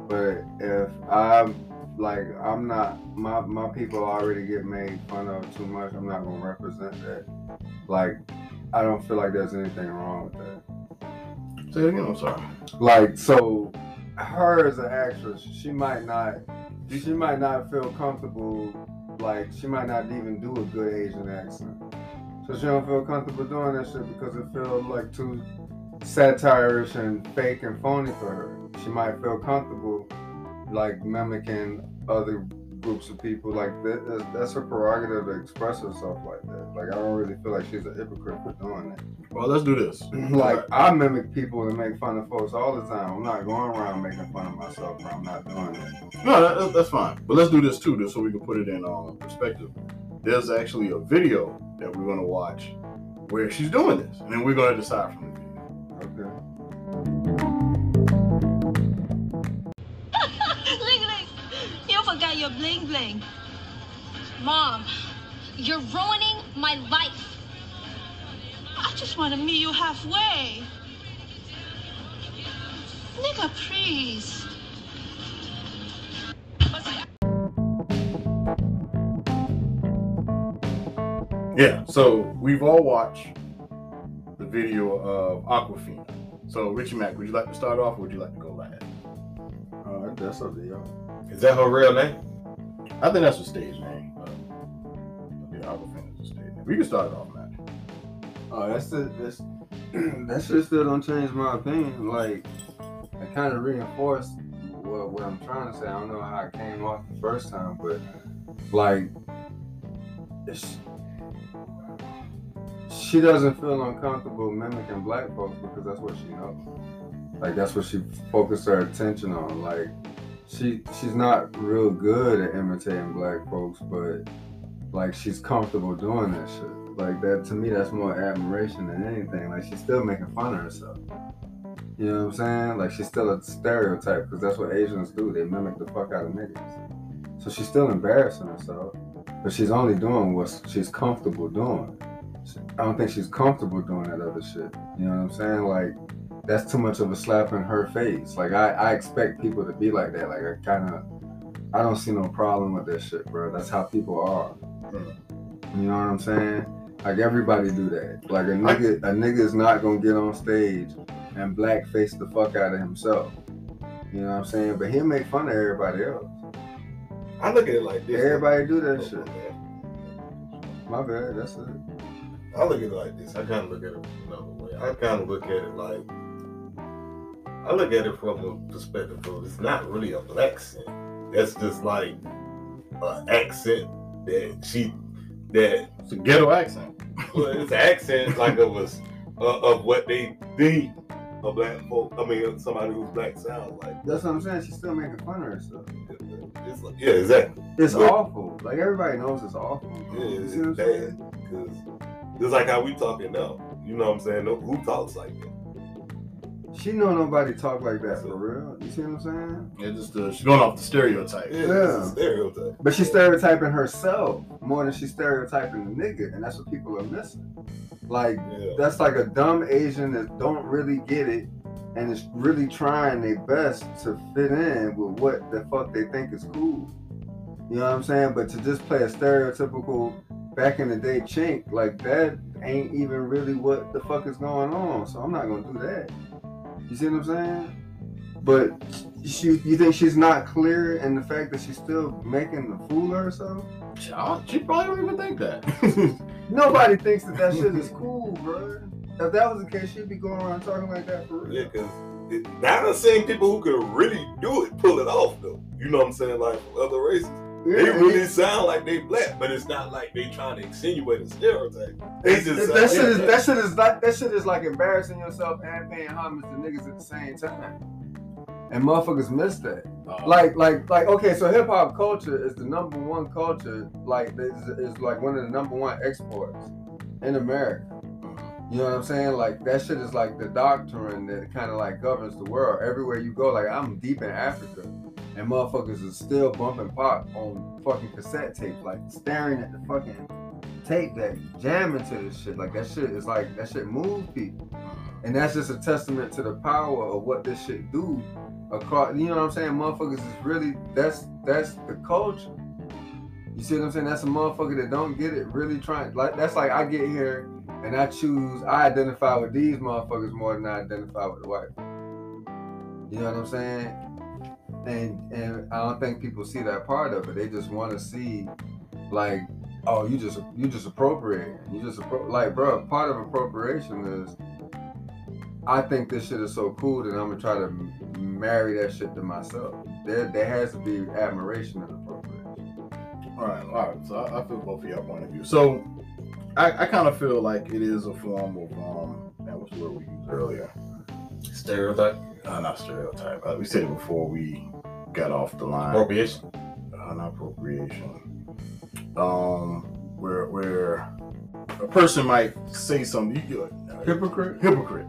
but if I'm like, I'm not my my people already get made fun of too much. I'm not gonna represent that. Like, I don't feel like there's anything wrong with that. Say it again. I'm sorry. Like, so her as an actress, she might not, she might not feel comfortable. Like, she might not even do a good Asian accent. So she don't feel comfortable doing that shit because it feels like too satirish and fake and phony for her. She might feel comfortable like mimicking other groups of people. Like that, that's, her prerogative to express herself like that. Like I don't really feel like she's a hypocrite for doing that. Well, let's do this. like I mimic people and make fun of folks all the time. I'm not going around making fun of myself. I'm not doing that. No, that- that, that's fine. But let's do this too, just so we can put it in um, perspective. There's actually a video that we're gonna watch where she's doing this, and then we're gonna decide from the your bling bling. Mom, you're ruining my life. I just want to meet you halfway. Nigga, please. Yeah. So we've all watched the video of Awkwafina. So Richie Mack, would you like to start off, or would you like to go last? All right, that's up to y'all. Is that her real name? I think that's a stage name. But, yeah, Awkwafina is a stage name. We can start it off, man. Oh, that's the that's that shit still don't change my opinion. Like, it kind of reinforced what, what I'm trying to say. I don't know how it came off the first time, but like, it's, she doesn't feel uncomfortable mimicking black folks because that's what she knows. Like, that's what she focused her attention on. Like, she she's not real good at imitating black folks, but like she's comfortable doing that shit. Like that to me, that's more admiration than anything. Like she's still making fun of herself. You know what I'm saying? Like she's still a stereotype because that's what Asians do. They mimic the fuck out of niggas. So she's still embarrassing herself, but she's only doing what she's comfortable doing. I don't think she's comfortable doing that other shit. You know what I'm saying? Like that's too much of a slap in her face. Like I, I expect people to be like that. Like I kind of, I don't see no problem with that shit, bro. That's how people are. Mm. You know what I'm saying? Like everybody do that. Like a nigga, a nigga is not gonna get on stage and blackface the fuck out of himself. You know what I'm saying? But he'll make fun of everybody else. I look at it like this. Everybody do that Oh, shit. man. My bad. That's it. I look at it like this. I kind of look at it another way. I kind of look at it like I look at it from a perspective of it's not really a black accent. That's just like an accent that she that It's a ghetto accent. well, it's an accent like of us uh, of what they think a black folk. I mean, somebody who's black sounds like. That's what I'm saying. She's still making fun of herself. It's like, yeah, exactly. It's But- awful. Like everybody knows it's awful. Yeah, you it's see what I'm bad. saying? because it's like how we talking now. You know what I'm saying? No, who talks like that? She know nobody talk like that for real. You see what I'm saying? Yeah, just uh, she's going off the stereotype. Yeah, Yeah. stereotype. But she's stereotyping herself more than she's stereotyping the nigga, and that's what people are missing. Like Yeah. that's like a dumb Asian that don't really get it and is really trying their best to fit in with what the fuck they think is cool. You know what I'm saying? But to just play a stereotypical back in the day chink, like that ain't even really what the fuck is going on. So I'm not gonna do that. You see what I'm saying? But she, you think she's not clear in the fact that she's still making the fool of herself? She probably don't even think that. Nobody thinks that that shit is cool, bro. If that was the case, she'd be going around talking like that for real. Yeah, because now I'm seeing people who could really do it, pull it off though. You know what I'm saying? Like other races. They really sound like they black, but it's not like they trying to insinuate a stereotype. They It's- just that shit is yeah, that shit is like that shit is like embarrassing yourself and paying homage to niggas at the same time. And motherfuckers miss that. Uh, Like like like okay, so hip hop culture is the number one culture, like is, is like one of the number one exports in America. You know what I'm saying? Like that shit is like the doctrine that kind of like governs the world. Everywhere you go, like I'm deep in Africa, and motherfuckers is still bumping pop on fucking cassette tape, like staring at the fucking tape that jamming to this shit. Like that shit is like that shit move people, and that's just a testament to the power of what this shit do across. You know what I'm saying? Motherfuckers is really that's that's the culture. You see what I'm saying? That's a motherfucker that don't get it, really trying. Like that's like I get here and I choose. I identify with these motherfuckers more than I identify with the white. You know what I'm saying? And and I don't think people see that part of it. They just want to see, like, oh, you just you just appropriate. You just appro- like, bro. Part of appropriation is. I think this shit is so cool that I'm gonna try to marry that shit to myself. There, there has to be admiration and appropriation. All right, all right. So I, I feel both of your point of view. So I, I kind of feel like it is a form of um, that was the word we used earlier? Stereotype. Uh, not stereotype. Uh, we said it before we got off the line. Appropriation. uh, not appropriation. Um, where where a person might say something. You, you, Hypocrite? hypocrite,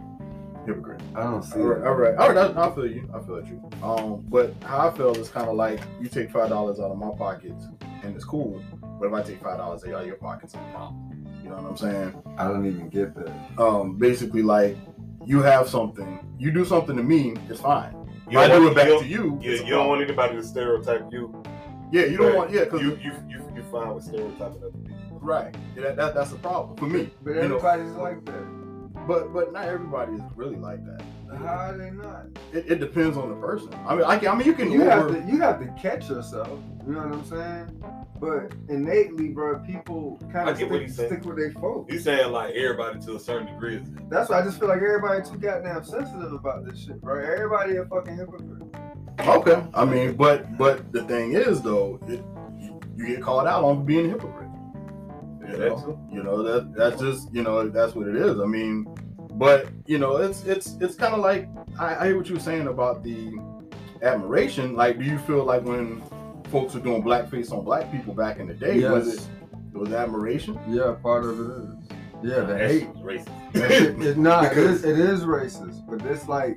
hypocrite. I don't see All right, it. all right, all right. I, I feel you. I feel you. Um, but how I feel is kind of like you take five dollars out of my pockets and it's cool. But if I take five dollars out of your pockets, it's a problem. You know what I'm saying? I don't even get that. Um, basically, like you have something, you do something to me, it's fine. If You I don't want- it back to you, Yeah, it's you don't want anybody to stereotype you. Yeah, you don't Right. want. Yeah, because You you you you fine with stereotyping other people. right. Yeah, that, that, that's a problem for me. But you know. everybody's like that. But but not everybody is really like that. How are they not? It, it depends on the person. I mean, I, can, I mean, you can You have to you have to catch yourself. You know what I'm saying? But innately, bro, people kind of get what stick, stick with their folks. You saying like everybody to a certain degree is That's why I just feel like everybody too goddamn sensitive about this shit, bro. Everybody a fucking hypocrite. Okay, I mean, but but the thing is though, it, you get called out on being a hypocrite. Yeah, You know, you know that that's just you know that's what it is. I mean, but you know it's it's it's kind of like I, I hear what you were saying about the admiration. Like, do you feel like when folks were doing blackface on black people back in the day, was it it was admiration? Yeah, part of it is. Yeah, the That's hate. racist. That shit- it, nah, it is, it is racist, but it's like,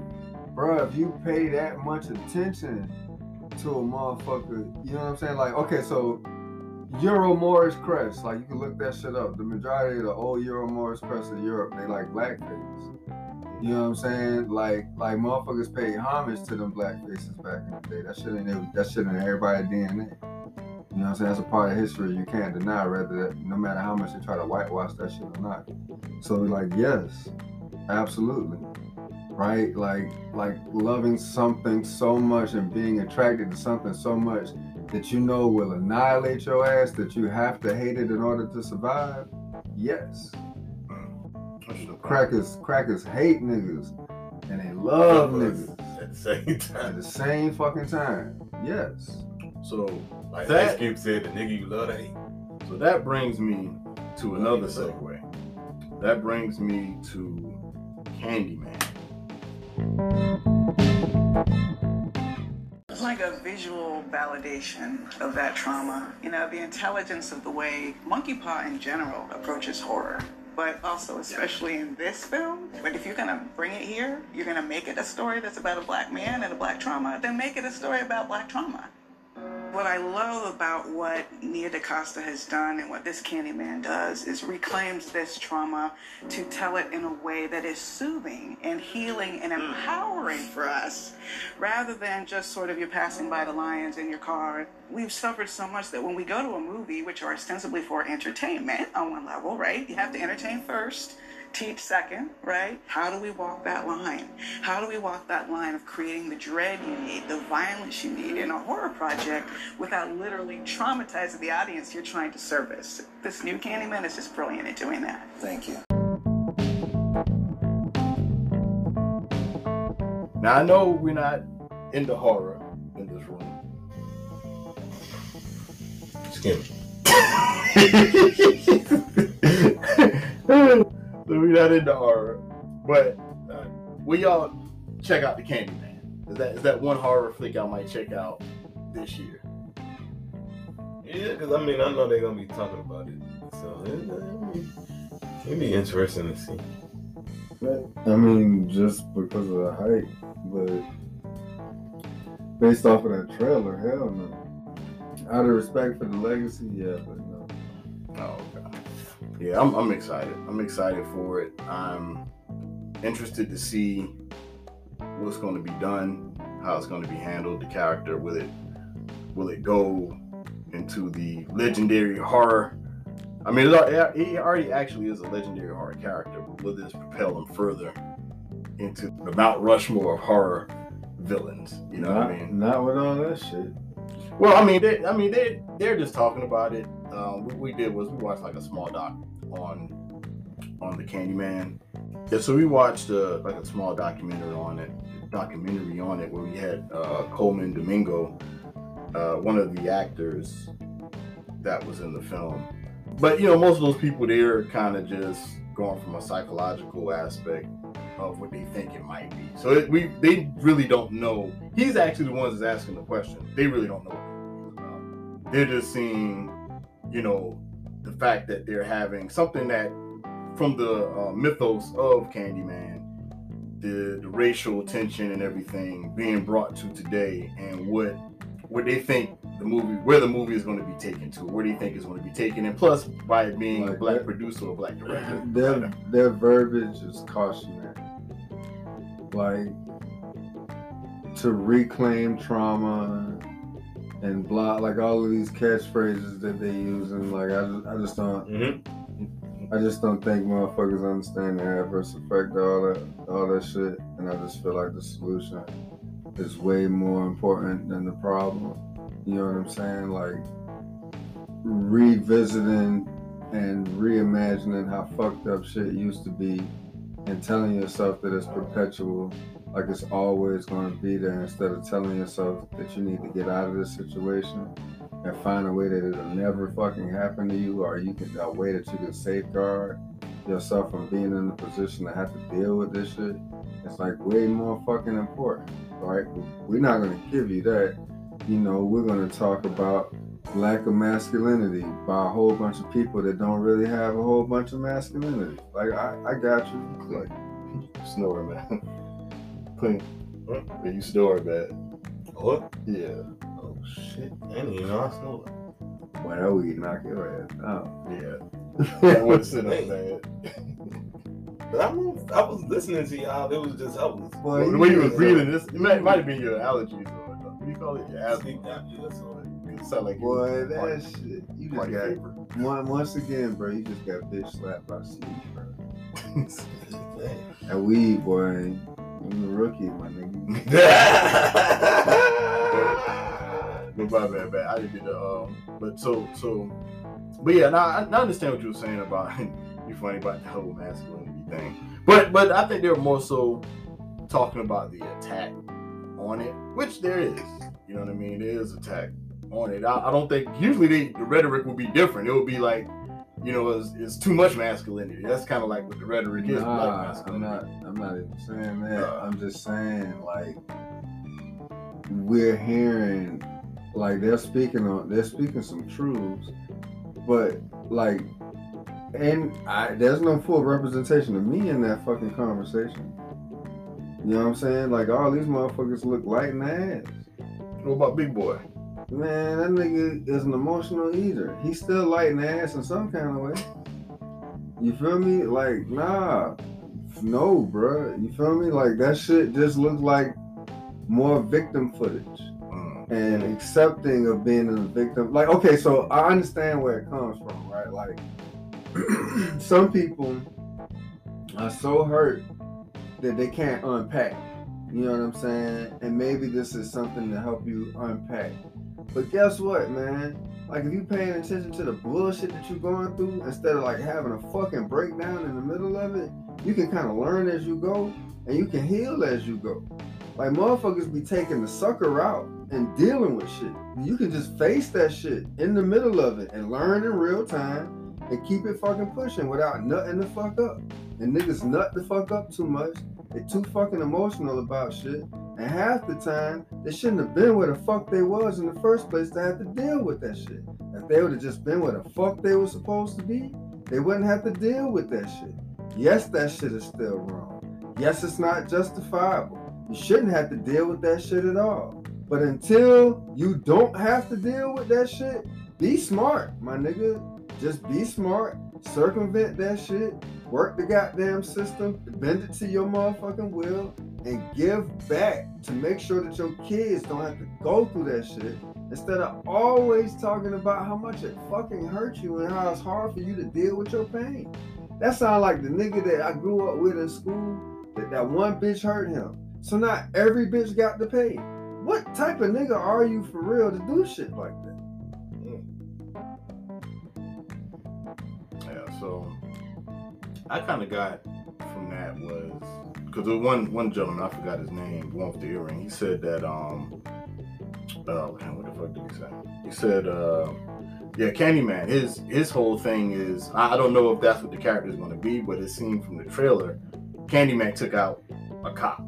bro, if you pay that much attention to a motherfucker, you know what I'm saying? Like, okay, so Euro Morris crest, like you can look that shit up. The majority of the old Euro Morris crests in Europe, they like blackface. You know what I'm saying? Like, like motherfuckers paid homage to them black faces back in the day. That shit ain't that shit in everybody's DNA. You know what I'm saying? That's a part of history you can't deny, whether that, no matter how much they try to whitewash that shit or not. So like yes, absolutely. Right? Like like loving something so much and being attracted to something so much that you know will annihilate your ass that you have to hate it in order to survive. Yes. Mm. Crackers crackers hate niggas and they love niggas at the same time. at the same fucking time. Yes. So Like That- Ice Cube said, the nigga you love to hate. So that brings me to another segue. That brings me to Candyman. Like a a visual validation of that trauma. You know, the intelligence of the way Monkey Paw in general approaches horror. But also, especially in this film, but if you're gonna bring it here, you're gonna make it a story that's about a black man and a black trauma, then make it a story about black trauma. What I love about what Nia DaCosta has done and what this Candyman does is reclaims this trauma to tell it in a way that is soothing and healing and mm. empowering for us, rather than just sort of you're passing by the lions in your car. We've suffered so much that when we go to a movie, which are ostensibly for entertainment on one level, right? You have to entertain first teach second, right? How do we walk that line? How do we walk that line of creating the dread you need, the violence you need in a horror project without literally traumatizing the audience you're trying to service? This new Candyman is just brilliant at doing that. Thank you. Now I know we're not into horror in this room. Skin. so we're not into horror, but uh, will y'all check out the Candyman? Is that is that one horror flick I might check out this year? Yeah, because I mean, I know they're gonna be talking about it, so it, it'll be- it'll be interesting to see. I mean, just because of the hype, but based off of that trailer, hell no. Out of respect for the legacy, yeah, but no. Yeah, I'm, I'm excited. I'm excited for it. I'm interested to see what's going to be done, how it's going to be handled, the character. Will it will it go into the legendary horror? I mean, he already actually is a legendary horror character, but will this propel him further into the Mount Rushmore of horror villains? You know not, what I mean? Not with all that shit. Well, I mean, they, I mean, they they're just talking about it. Um, what we did was we watched like a small doc on on the Candyman. Yeah, so we watched uh, like a small documentary on it, documentary on it, where we had uh, Colman Domingo, uh, one of the actors that was in the film. But you know, most of those people there kind of just going from a psychological aspect of what they think it might be. So it, we they really don't know. He's actually the ones that's asking the question. They really don't know what the movie is about. They're just seeing, you know, the fact that they're having something that from the uh, mythos of Candyman, the the racial tension and everything being brought to today, and what what they think the movie, where the movie is going to be taken to, where they think it's going to be taken, and plus by it being a black that- producer or black director. Their their verbiage is cautionary. Like to reclaim trauma and blah, like all of these catchphrases that they use, and like I just, I just don't, Mm-hmm. I just don't think motherfuckers understand the adverse effect of all that, all that shit, and I just feel like the solution is way more important than the problem. You know what I'm saying? Like revisiting and reimagining how fucked up shit used to be and telling yourself that it's perpetual, like it's always going to be there, instead of telling yourself that you need to get out of this situation and find a way that it'll never fucking happen to you, or you can a way that you can safeguard yourself from being in the position to have to deal with this shit. It's like way more fucking important, right? We're not gonna give you that. You know, we're gonna talk about lack of masculinity by a whole bunch of people that don't really have a whole bunch of masculinity. Like I, I got you. Like snore, man. Clean. Yeah, you snore, bad. What? Yeah, Oh shit! I didn't even know I snowed. boy, that weed knock your ass out. yeah. I would sit up, man. But I was, I was listening to y'all. It was just I was. Boy, the way you was breathing, this it might, might have been your allergies or uh, what do you call it? Your asthma. Sound like Boy, that shit. You just got one once again, bro. You just got bitch slapped by sleep, bro. That weed, boy. You a rookie, my nigga. But my bad, bad. I didn't get the um. But so so, but yeah, now I, I understand what you were saying about you funny about the whole masculinity thing. But but I think they're more so talking about the attack on it, which there is. You know what I mean? There is attack on it. I, I don't think usually they, the rhetoric would be different. It would be like, you know, it's, it's too much masculinity. That's kind of like what the rhetoric is. black Nah, I'm not. I'm not even saying that. Uh. I'm just saying like we're hearing like they're speaking on they're speaking some truths, but like and I there's no full representation of me in that fucking conversation. You know what I'm saying? Like all these motherfuckers look light in the ass. What about Big Boy? Man, that nigga is an emotional eater. He's still light in ass in some kind of way. You feel me? Like, nah. No, bruh. You feel me? Like that shit just looks like more victim footage Mm. and accepting of being a victim. Like, okay, so I understand where it comes from, right? Like, some people are so hurt that they can't unpack. You know what I'm saying? And maybe this is something to help you unpack. But guess what, man? Like, if you paying attention to the bullshit that you're going through instead of like having a fucking breakdown in the middle of it, you can kind of learn as you go and you can heal as you go. Like motherfuckers be taking the sucker route and dealing with shit. You can just face that shit in the middle of it and learn in real time and keep it fucking pushing without nutting the fuck up. And niggas nut the fuck up too much. They too fucking emotional about shit. And half the time, they shouldn't have been where the fuck they was in the first place to have to deal with that shit. If they would have just been where the fuck they were supposed to be, they wouldn't have to deal with that shit. Yes, that shit is still wrong. Yes, it's not justifiable. You shouldn't have to deal with that shit at all. But until you don't have to deal with that shit, be smart, my nigga. Just be smart, circumvent that shit, work the goddamn system, bend it to your motherfucking will, and give back to make sure that your kids don't have to go through that shit. Instead of always talking about how much it fucking hurt you and how it's hard for you to deal with your pain. That sound like the nigga that I grew up with in school, that that one bitch hurt him. So not every bitch got to pay. What type of nigga are you for real to do shit like that? So I kind of got from that was because one one gentleman I forgot his name, one with the earring. He said that um, oh man, what the fuck did he say? He said uh, yeah, Candyman. His his whole thing is I I don't know if that's what the character is going to be, but it seemed from the trailer, Candyman took out a cop.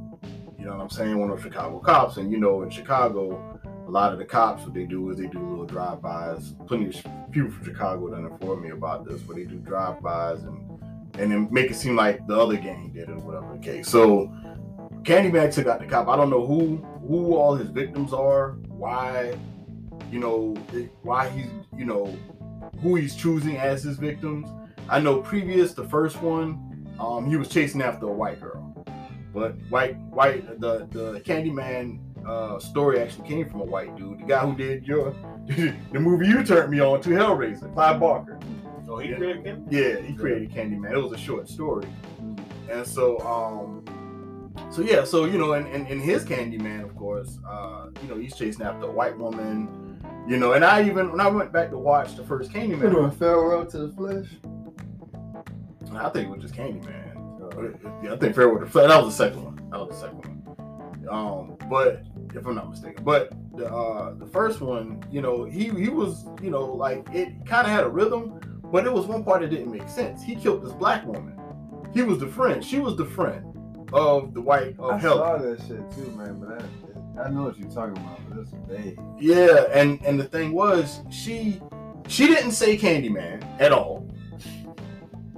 You know what I'm saying? One of the Chicago cops, and you know in Chicago, a lot of the cops what they do is they do little drive-bys. Plenty of people from Chicago that informed me about this, where they do drive-bys and and then make it seem like the other gang did it or whatever the case. So Candyman took out the cop. I don't know who who all his victims are, why, you know, why he's you know who he's choosing as his victims. I know previous the first one, um, he was chasing after a white girl, but white white the the Candyman uh, story actually came from a white dude, the guy who did your the movie you turned me on to Hellraiser, Clive Barker. Oh, he Yeah. created Ken? Yeah, he created Candyman. It was a short story. And so um so yeah, so you know, and in, in, his Candyman, of course, uh, you know, he's chasing after a white woman, you know, and I even when I went back to watch the first Candyman, You Candyman, know, farewell to the flesh. I think it was just Candyman. Yeah, I think Farewell to the Flesh. That was the second one. That was the second one. Um, but if I'm not mistaken, but the uh the first one, you know, he he was, you know, like it kind of had a rhythm, but it was one part that didn't make sense. He killed this black woman. He was the friend. She was the friend of the white of I Helen. saw that shit too, man. But I, I know what you're talking about. But it's vague. Yeah, and and the thing was, she she didn't say Candyman at all.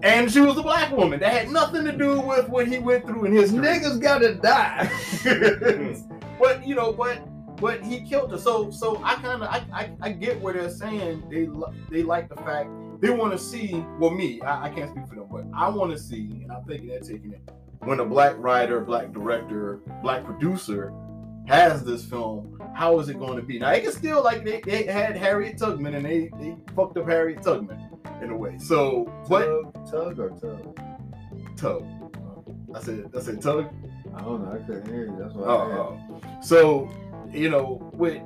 And she was a black woman. That had nothing to do with what he went through in his Niggas gotta die. but you know, but but he killed her. So so I kind of I, I I get where they're saying they they like the fact they want to see. Well, me I, I can't speak for them, but I want to see, and I'm thinking they're taking it when a black writer, black director, black producer has this film. How is it going to be? Now it can still like they, they had Harriet Tubman and they they fucked up Harriet Tubman in a way. So what? tug, tug or tug? Tub. I said I said Tug. I don't know. I couldn't hear you. That's why. Oh, I oh. so you know, with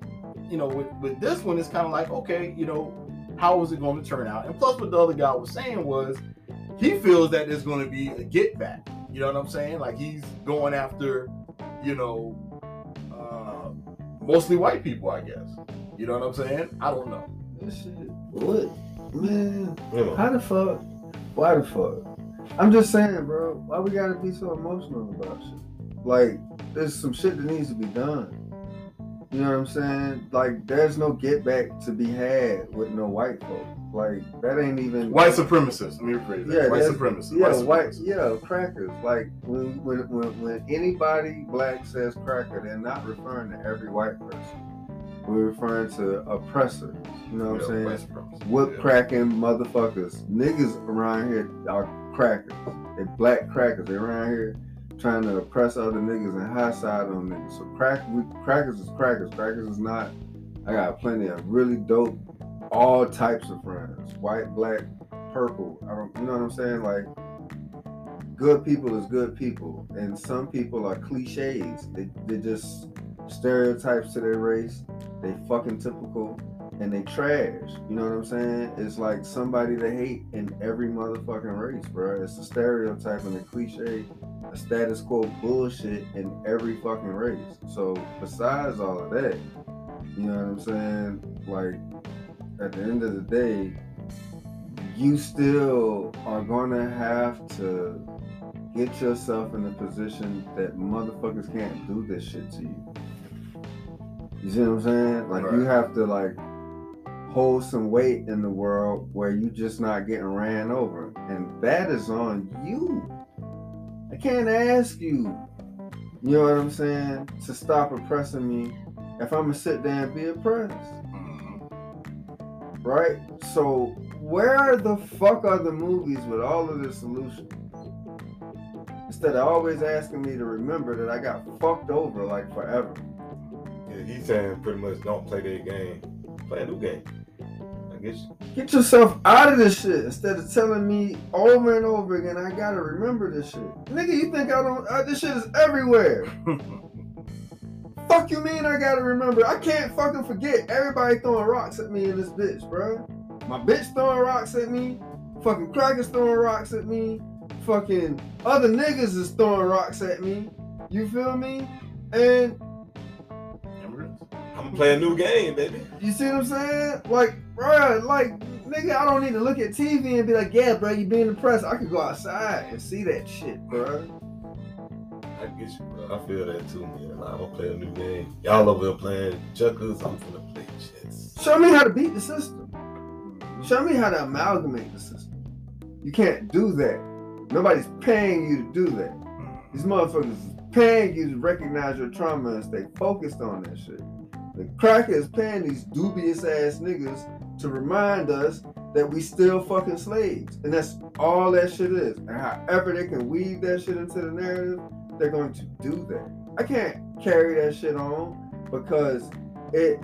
you know, with, with this one, it's kind of like, okay, you know, how is it going to turn out? And plus, what the other guy was saying was, he feels that there's going to be a get back. You know what I'm saying? Like he's going after, you know, uh, mostly white people, I guess. You know what I'm saying? I don't know. This shit. What? Man. Yeah. How the fuck? Why the fuck? I'm just saying, bro. Why we gotta be so emotional about shit? Like, there's some shit that needs to be done. You know what I'm saying? Like, there's no get back to be had with no white folk. Like, that ain't even White supremacists. Let me rephrase that. Yeah, white supremacists. Yeah, white white, yeah, crackers. Like when, when when when anybody black says cracker, they're not referring to every white person. We're referring to oppressors. You know what Yeah, I'm saying? Whip Yeah. cracking motherfuckers. Niggas around here are crackers. They black crackers. They around here trying to oppress other niggas and high side on niggas. So crack we, crackers is crackers. Crackers is not. I got plenty of really dope, all types of friends. White, black, purple. I don't. You know what I'm saying? Like good people is good people, and some people are cliches. They they just stereotypes to their race. They fucking typical and they trash. You know what I'm saying? It's like somebody to hate in every motherfucking race, bro. It's a stereotype and a cliche, a status quo bullshit in every fucking race. So besides all of that, you know what I'm saying? Like at the end of the day, you still are gonna have to get yourself in a position that motherfuckers can't do this shit to you. You see what I'm saying? Like you have to like hold some weight in the world where you just not getting ran over. And that is on you. I can't ask you, you know what I'm saying, to stop oppressing me if I'm gonna sit there and be oppressed right? So where the fuck are the movies with all of the solutions? Instead of always asking me to remember that I got fucked over like forever. Yeah, he's saying pretty much don't play that game. Play a new game. I. Get yourself out of this shit instead of telling me over and over again I gotta remember this shit. Nigga, you think I don't? Uh, this shit is everywhere. Fuck you mean I gotta remember? I can't fucking forget everybody throwing rocks at me in this bitch, bro. My bitch throwing rocks at me. Fucking crackers throwing rocks at me. Fucking other niggas is throwing rocks at me. You feel me? And Immigrants. I'm gonna play a new game, baby. you see what I'm saying? Like, bruh, like, nigga, I don't need to look at TV and be like, yeah, bro, you being depressed. I could go outside and see that shit, bruh. I get you, bro. I feel that too, man. Like, I'm gonna play a new game. Y'all over here playing checkers. I'm gonna play chess. Show me how to beat the system. Show me how to amalgamate the system. You can't do that. Nobody's paying you to do that. These motherfuckers is paying you to recognize your trauma and stay focused on that shit. The cracker is paying these dubious ass niggas to remind us that we still fucking slaves. And that's all that shit is. And however they can weave that shit into the narrative, they're going to do that. I can't carry that shit on because it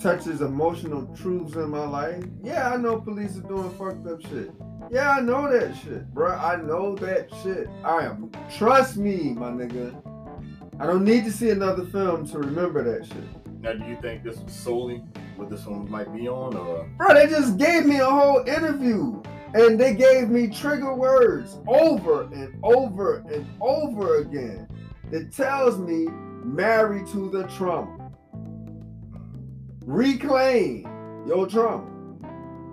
touches emotional truths in my life. Yeah, I know police are doing fucked up shit. Yeah, I know that shit, bro. I know that shit. I am. Trust me, my nigga. I don't need to see another film to remember that shit. Now, do you think this was solely what this one might be on, or Bro, they just gave me a whole interview and they gave me trigger words over and over and over again It tells me marry to the trauma. Reclaim your trauma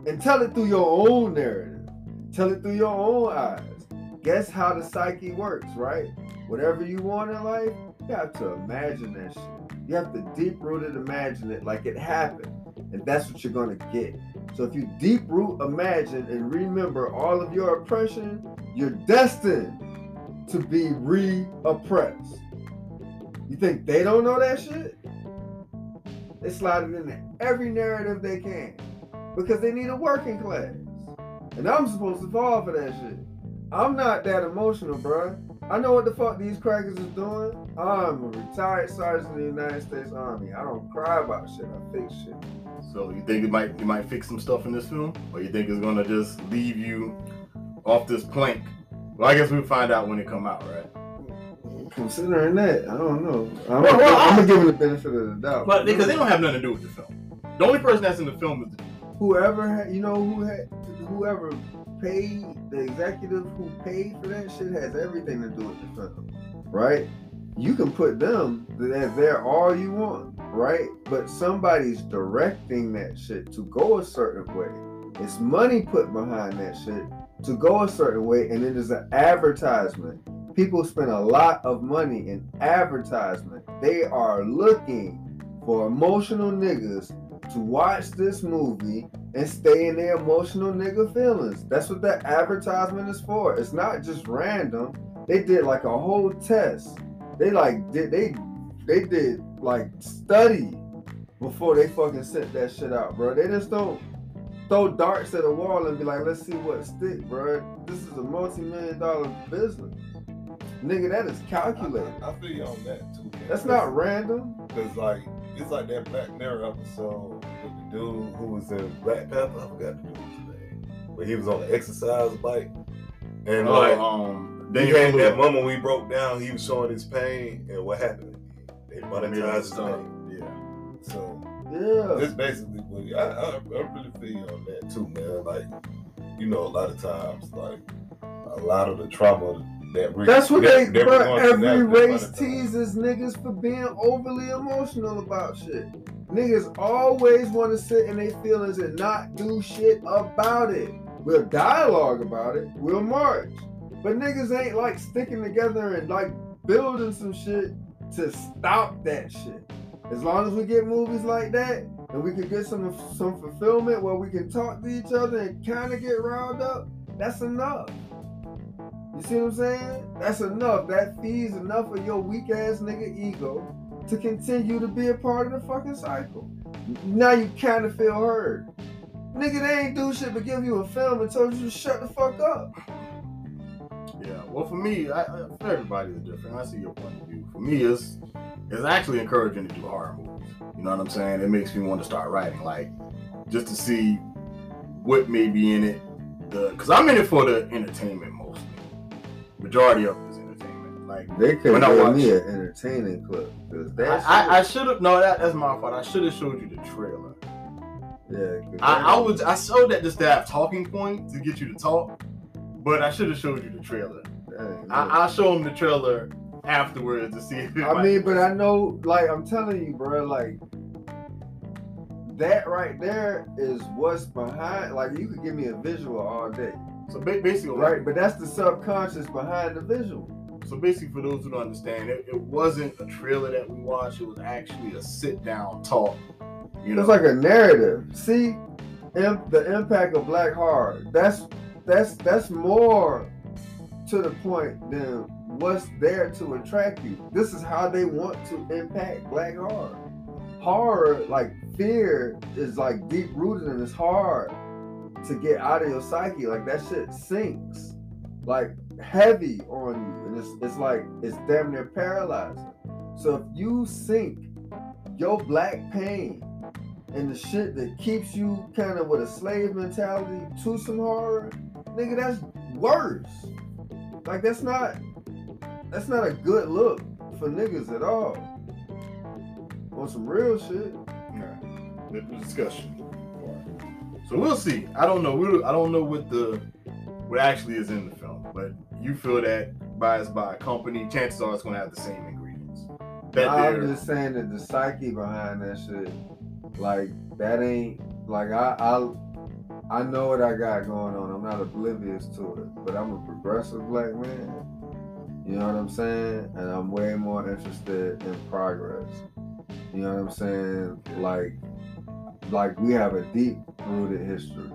and tell it through your own narrative. Tell it through your own eyes. Guess how the psyche works, right? Whatever you want in life, you have to imagine that shit. You have to deep rooted imagine it like it happened. And that's what you're gonna get. So if you deep root imagine and remember all of your oppression, you're destined to be re-oppressed. You think they don't know that shit? They slide it into every narrative they can because they need a working class. And I'm supposed to fall for that shit. I'm not that emotional, bruh. I know what the fuck these crackers is doing. I'm a retired sergeant in the United States Army. I don't cry about shit. I fix shit. so you think it might you might fix some stuff in this film, or you think it's gonna just leave you off this plank? Well, I guess we'll find out when it come out, right? Considering that, I don't know. I'm, Well, well, I'm gonna give them the benefit of the doubt. But because they don't have nothing to do with the film. The only person that's in the film is the whoever had, you know, who had, whoever paid the executive who paid for that shit has everything to do with the film, right? You can put them as there all you want, right? But somebody's directing that shit to go a certain way. It's money put behind that shit to go a certain way, and it is an advertisement. People spend a lot of money in advertisement. They are looking for emotional niggas to watch this movie and stay in their emotional nigga feelings. That's what that advertisement is for. It's not just random. They did like a whole test. They like did they they did like study before they fucking sent that shit out, bro. They just don't throw darts at a wall and be like, let's see what stick, bro. This is a multi-million dollar business. Nigga, that is calculated. I, I feel you on that too. Man. That's not random. Cause like it's like that Black Mirror episode with the dude who was in Black Panther. I forgot the dude's name, but he was on the exercise bike, and Oh, like um, he had that moment we broke down. He was showing his pain, and what happened? They monetized his pain. Yeah. So Yeah. That's basically what I, I, I really feel on that too, man. Like, you know, a lot of times, like a lot of the trauma that That's what that, they, that. Every race teases niggas for being overly emotional about shit. Niggas always want to sit in their feelings and not do shit about it. We'll dialogue about it. We'll march. But niggas ain't like sticking together and like building some shit to stop that shit. As long as we get movies like that and we can get some some fulfillment where we can talk to each other and kind of get riled up, that's enough. You see what I'm saying? That's enough. That feeds enough of your weak ass nigga ego to continue to be a part of the fucking cycle. Now you kind of feel heard. Nigga, they ain't do shit but give you a film and told you to shut the fuck up. Yeah. Well, for me, I, for everybody is different. I see your point of view. For me, it's it's actually encouraging to do horror movies. You know what I'm saying? It makes me want to start writing, like just to see what may be in it. Because I'm in it for the entertainment mostly. Majority of it is entertainment. Like They could give me an entertaining clip. Cause that I, I, I should have no that that's my fault. I should have showed you the trailer. Yeah, I, I was I showed that just to have talking point to get you to talk, but I should have showed you the trailer. ain't I, I'll show him the trailer afterwards to see. If it I mean, but I know, like, I'm telling you, bro, like, that right there is what's behind. Like, you could give me a visual all day, so ba- basically, right? But that's the subconscious behind the visual. So basically, for those who don't understand, it, it wasn't a trailer that we watched. It was actually a sit down talk. You know, It's like a narrative. See, im- the impact of black horror. That's that's that's more to the point than what's there to attract you. This is how they want to impact black horror. Horror, like fear, is like deep rooted and it's hard to get out of your psyche. Like that shit sinks, like heavy on you, and it's it's like it's damn near paralyzing. So if you sink your black pain and the shit that keeps you kind of with a slave mentality to some horror, nigga, that's worse. Like that's not that's not a good look for niggas at all. On some real shit. Alright, the discussion. So we'll see. I don't know. We I don't know what the what actually is in the film, but you feel that biased by a company, chances are it's gonna have the same ingredients. That I'm just saying that the psyche behind that shit, like that ain't like I I I know what I got going on. I'm not oblivious to it, but I'm a progressive black man. You know what I'm saying? And I'm way more interested in progress. You know what I'm saying? Like like we have a deep rooted history.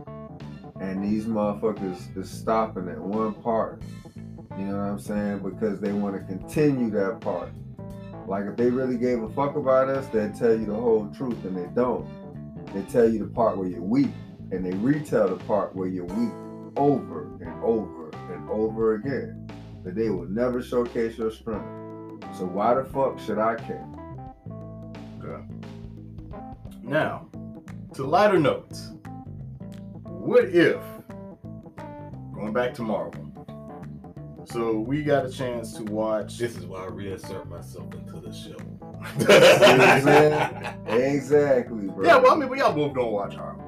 And these motherfuckers is stopping at one part. You know what I'm saying? Because they want to continue that part. Like if they really gave a fuck about us, they'd tell you the whole truth, and they don't. They tell you the part where you're weak, and they retell the part where you're weak over and over and over again. But they will never showcase your strength. So why the fuck should I care? Okay. Now, to lighter notes, what if going back to Marvel? So we got a chance to watch. This is why I reinsert myself into the show. You know what I'm saying? Exactly, bro. yeah, well, I mean, we all both don't watch horror.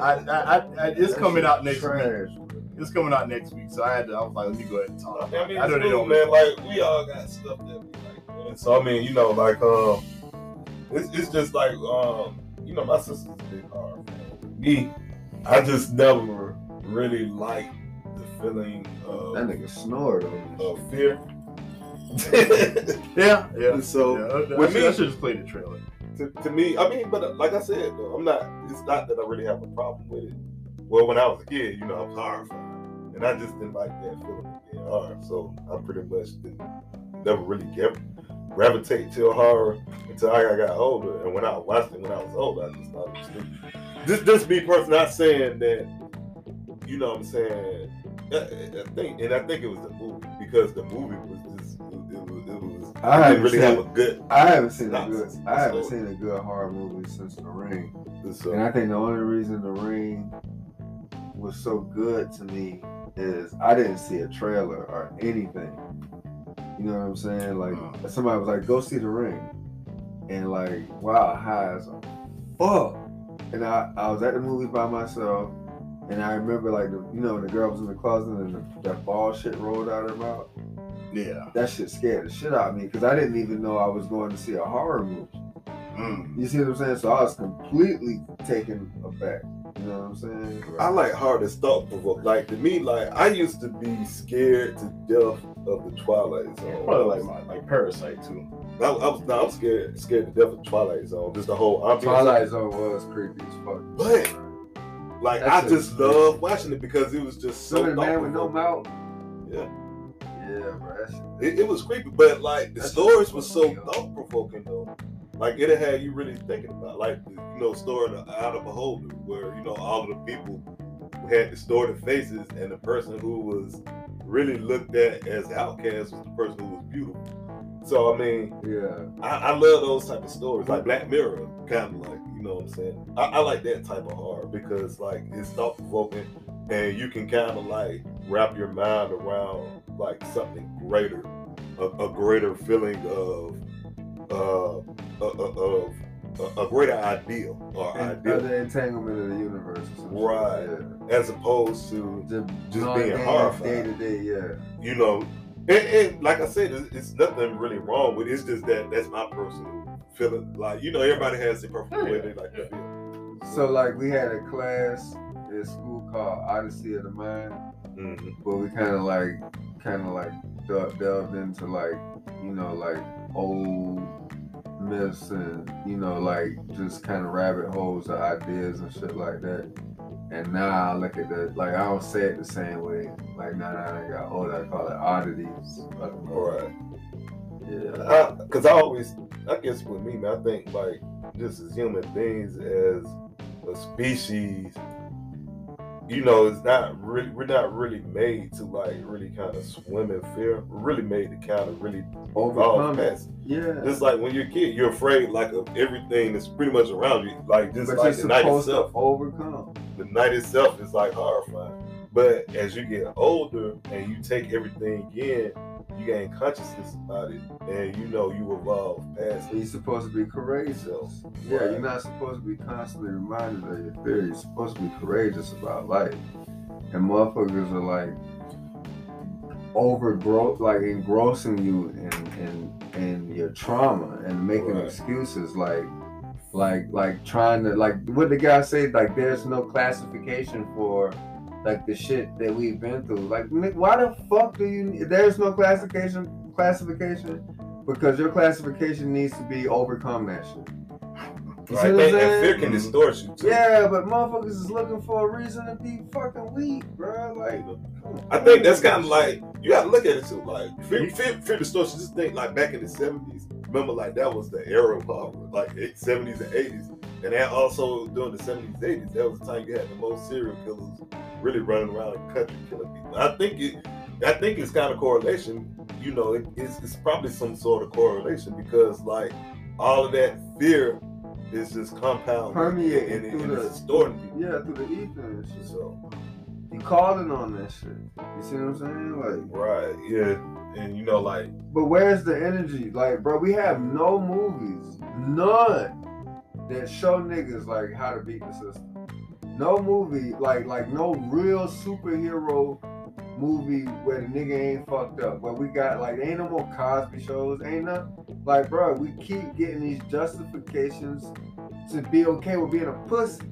I, I, I, I, it's That coming out next week. trash. It's coming out next week, so I had to. I was like, let me go ahead and talk. I mean, I know it's they don't. man. Like we all got stuff that we like, man. So I mean, you know, like um, it's, it's just like um, you know, my sister's a big horror fan. Me, I just never really liked the feeling of, That nigga snored on this. of fear. Yeah, yeah. so yeah. I, with should, I me- should just play the trailer. to, to me, I mean, but uh, like I said, though, I'm not. It's not that I really have a problem with it. Well, when I was a kid, you know, I was horrified, and I just didn't like that feeling of being horror. So I pretty much didn't, never really get gravitate to horror until I got older. And when I watched it when I was older, I just thought it was stupid. Just, just me personally, not saying that. You know what I'm saying? I, I think, and I think it was the movie because the movie was just it, was. It was I haven't didn't really seen- have a good. I haven't seen a good. I haven't seen a good horror movie since The Ring, So, uh, and I think the only reason The Ring was so good to me is I didn't see a trailer or anything. You know what I'm saying? Like Mm. somebody was like, "Go see The Ring," and like, wow, high as a fuck. And I, I was at the movies by myself, and I remember like the, you know, the girl was in the closet and the, that ball shit rolled out of her mouth. Yeah. That shit scared the shit out of me because I didn't even know I was going to see a horror movie. Mm. You see what I'm saying? So I was completely taken aback. You know what I'm saying? I like horror that's thought provoking. Like to me, like I used to be scared to death of the Twilight Zone. Probably like my, like Parasite too. I, I was no, I'm scared scared to death of Twilight Zone. Just the whole ambiance. Twilight Zone was creepy as fuck. But- Like That's I a- just love watching it because it was just so So the man with no mouth. Yeah. Yeah, bro. It, it was creepy, but like the That's stories were so thought provoking though. Like it had you really thinking about, like you know, story of Out of Beholder, where you know all of the people who had distorted faces, and the person who was really looked at as outcast was the person who was beautiful. So I mean, Yeah. I, I love those type of stories, like Black Mirror, kind of like you know what I'm saying. I, I like that type of horror because like it's thought provoking, and you can kind of like wrap your mind around like something greater, a, a greater feeling of uh, uh, uh, of a, a greater ideal or And, ideal, the entanglement of the universe. Or some. Right. Yeah. as opposed to Just, Just knowing being day- horrified. Day to day, yeah. you know, and, and like I said, it's, it's nothing really wrong with it. It's just that that's my personal feeling. Like you know, everybody has their personal way they like to feel. So like we had a class in school called Odyssey of the Mind, Mhm. but we kind of like, kind of like del- delved into like, you know, like old myths and you know, like just kind of rabbit holes of ideas and shit like that. And now I look at that, like I don't say it the same way. Like now that I got older, I call it oddities. All right. Yeah. Because I, always, I guess with me, man, I think like just as human beings, as a species, you know, it's not really, we're not really made to like really kind of swim in fear. We're really made to kind of really Overcome it. past. Yeah. Just like when you're a kid, you're afraid like of everything that's pretty much around you. Like just but like the night itself. overcome. the night itself is like horrifying. But as you get older and you take everything in, you gain consciousness about it, and you know you evolve past You're supposed to be courageous. Yeah, Right. you're not supposed to be constantly reminded of your fear. You're supposed to be courageous about life. And motherfuckers are like overgrowth, like engrossing you in in in your trauma and making Right. excuses, like like like trying to like what the guy said, like there's no classification for like the shit that we've been through. Like, why the fuck do you? There's no classification. Classification because your classification needs to be overcome that shit. You Right? And, and fear can distort you too. Yeah, but motherfuckers is looking for a reason to be fucking weak, bro. Like. I think that's kind of like you got to look at it too. Like fear, fear, fear distortion. Just think like back in the seventies. Remember, like that was the era of horror, like seventies and eighties, and that also during the seventies, eighties, that was the time you had the most serial killers really running around the country killing people. I think it, I think it's kind of correlation. You know, it, it's, it's probably some sort of correlation because like all of that fear is just compounded Permeating and, and, and the- it's distorting people. yeah, through the ether and. So You calling on that shit. You see what I'm saying? Like, right, yeah, and you know, like but where's the energy? Like, bro, we have no movies, none that show niggas like how to beat the system. No movie, like like no real superhero movie where the nigga ain't fucked up. But we got like ain't no more Cosby shows, ain't nothing. like bro, we keep getting these justifications to be okay with being a pussy.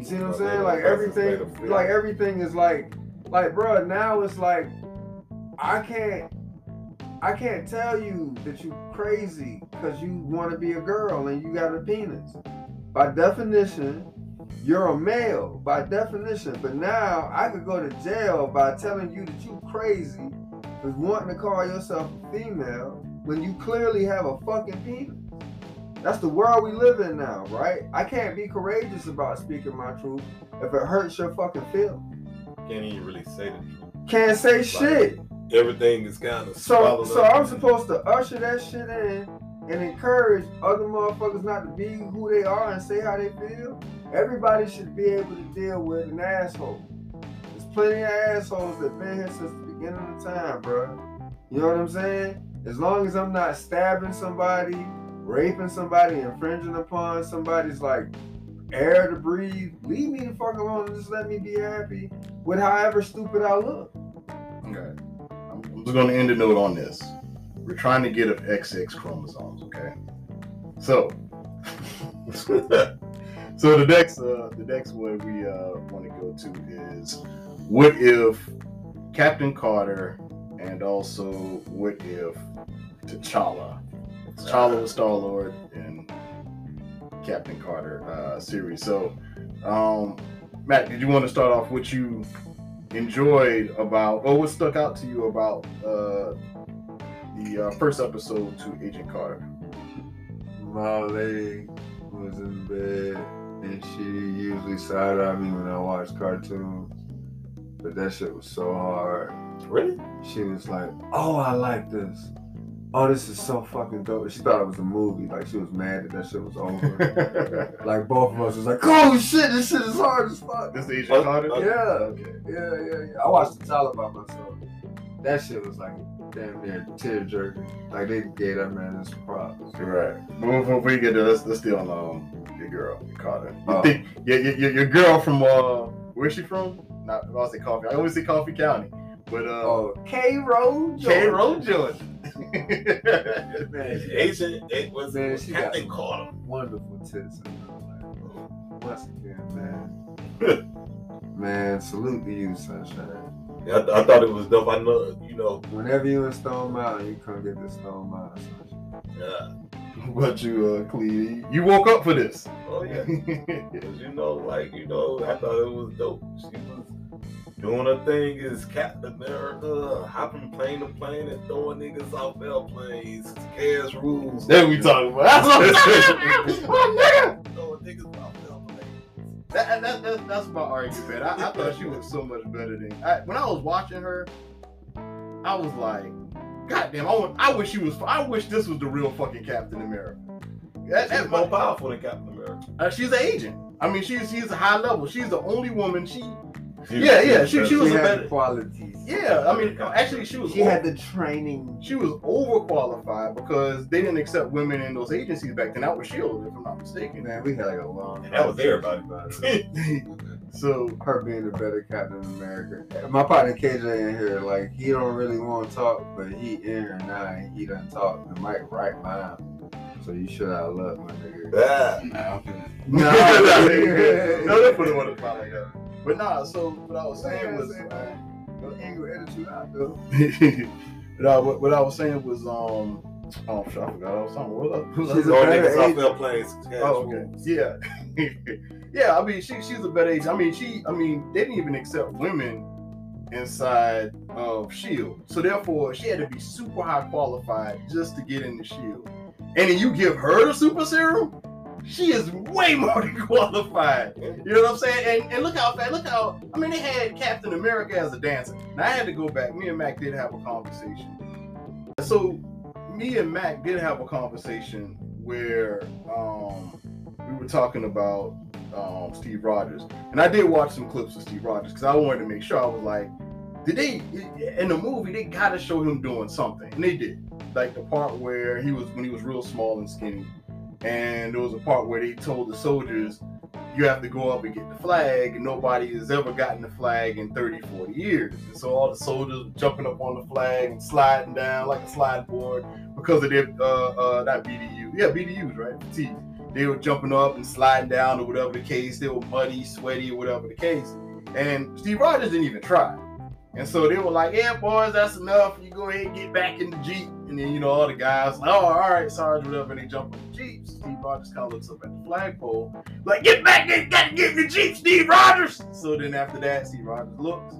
You see what I'm saying? Like that's just made everything like everything is like like bro, now it's like I can't I can't tell you that you crazy because you want to be a girl and you got a penis. By definition, you're a male by definition. But now I could go to jail by telling you that you crazy for wanting to call yourself a female when you clearly have a fucking penis. That's the world we live in now, right? I can't be courageous about speaking my truth if it hurts your fucking feelings. Can't even really say the truth. Can't say shit. Everything is kind of So, so I'm supposed to usher that shit in and encourage other motherfuckers not to be who they are and say how they feel. Everybody should be able to deal with an asshole. There's plenty of assholes that been here since the beginning of time, bro. You know what I'm saying? As long as I'm not stabbing somebody, raping somebody, infringing upon somebody's like air to breathe, leave me the fuck alone and just let me be happy with however stupid I look. Okay. I'm just gonna end the note on this. We're trying to get of XX chromosomes, okay? So so the next uh the next one we uh want to go to is what if Captain Carter and also what if T'Challa T'Challa was Star Lord and Captain Carter uh, series. So, um, Matt, did you want to start off what you enjoyed about, or what stuck out to you about uh, the uh, first episode to Agent Carter? My lady was in bed and she usually side eye me when I watch cartoons. But that shit was so hard. Really? She was like, Oh, I like this. Oh, this is so fucking dope. She thought it was a movie. Like she was mad that that shit was over. like both of us was like, Oh shit, this shit is hard as fuck. This Agent Oh, Carter? Yeah. Okay. Yeah, yeah, yeah. I watched the Tyler by myself. That shit was like damn near tear jerking. Like they gave that man his props. Right. But before we get there, let's, let's stay on um, your girl, Carter. You Oh. think your, your, your- your girl from uh, where's she from? Not I was say Coffee. I always say Coffee County, but uh, Oh, K. Road. K. Road, Georgia. Man, Agent, it was Man, she got Captain some Carter. wonderful tits. in her life. Once again, man. man, salute to you, Sunshine. Yeah, I, th- I thought it was dope. I know, you know, Whenever you in Stone Mountain, you come get this Stone Mountain, Sunshine. yeah. What you, uh, Cleve? You woke up for this. Oh yeah. Cause you know, like you know, I thought it was dope. She was doing her thing is Captain America, hopping plane to plane and throwing niggas off airplanes. Chaos rules. That we talking about. That's what I'm talking about. Throwing niggas off airplanes. That, that, that, that's my argument. I, I thought she was so much better than. I, when I was watching her, I was like, God damn, I, want, I wish she was. I wish this was the real fucking Captain America. That, She's that, more powerful than Captain America. uh, she's an agent. I mean, she's she's a high level. She's the only woman. She, She- Yeah, yeah, she- she was She a better- the qualities. yeah. I mean, actually, she was. She had the training. she was overqualified because they didn't accept women in those agencies back then. That was Shield, if I'm not mistaken. Man, we had like a long. And that was everybody. So her being a better Captain America. My partner KJ in here, like he don't really want to talk, but he in here now and he done talk. The mic right behind him. So you should have love my nigga. Ah. No, no, they put him on the spot like that. But nah, so what I was saying was, uh, ain't gonna edit you out though. what, I, what, what I was saying was, um, oh, shit, I forgot. I was talking. What, what, what, She's a better niggas off agent. Oh, okay. Yeah. yeah, I mean, she, she's a better agent. I mean, she, I mean, they didn't even accept women inside of S.H.I.E.L.D. So therefore, she had to be super high qualified just to get in the S.H.I.E.L.D. And then you give her the super serum, she is way more than qualified. You know what I'm saying? And, and look how fast, look how, I mean, they had Captain America as a dancer. Now, I had to go back. Me and Mac did have a conversation. So, me and Mac did have a conversation where um, we were talking about um, Steve Rogers. And I did watch some clips of Steve Rogers because I wanted to make sure I was like, did they, in the movie, they got to show him doing something. And they did. Like the part where he was, when he was real small and skinny. And there was a part where they told the soldiers, you have to go up and get the flag, and nobody has ever gotten the flag in 30, 40 years. And so all the soldiers jumping up on the flag and sliding down like a slide board because of their, uh, uh, not BDU, yeah, BDUs, right? They were jumping up and sliding down or whatever the case. They were muddy, sweaty, or whatever the case. And Steve Rogers didn't even try. And so they were like, yeah, boys, that's enough. You go ahead and get back in the Jeep. And then, you know, all the guys, like, oh, all right, Sarge, whatever. And they jump on the Jeeps. Steve Rogers kind of looks up at the flagpole, like, get back there, gotta get in the Jeep, Steve Rogers. So then after that, Steve Rogers looks,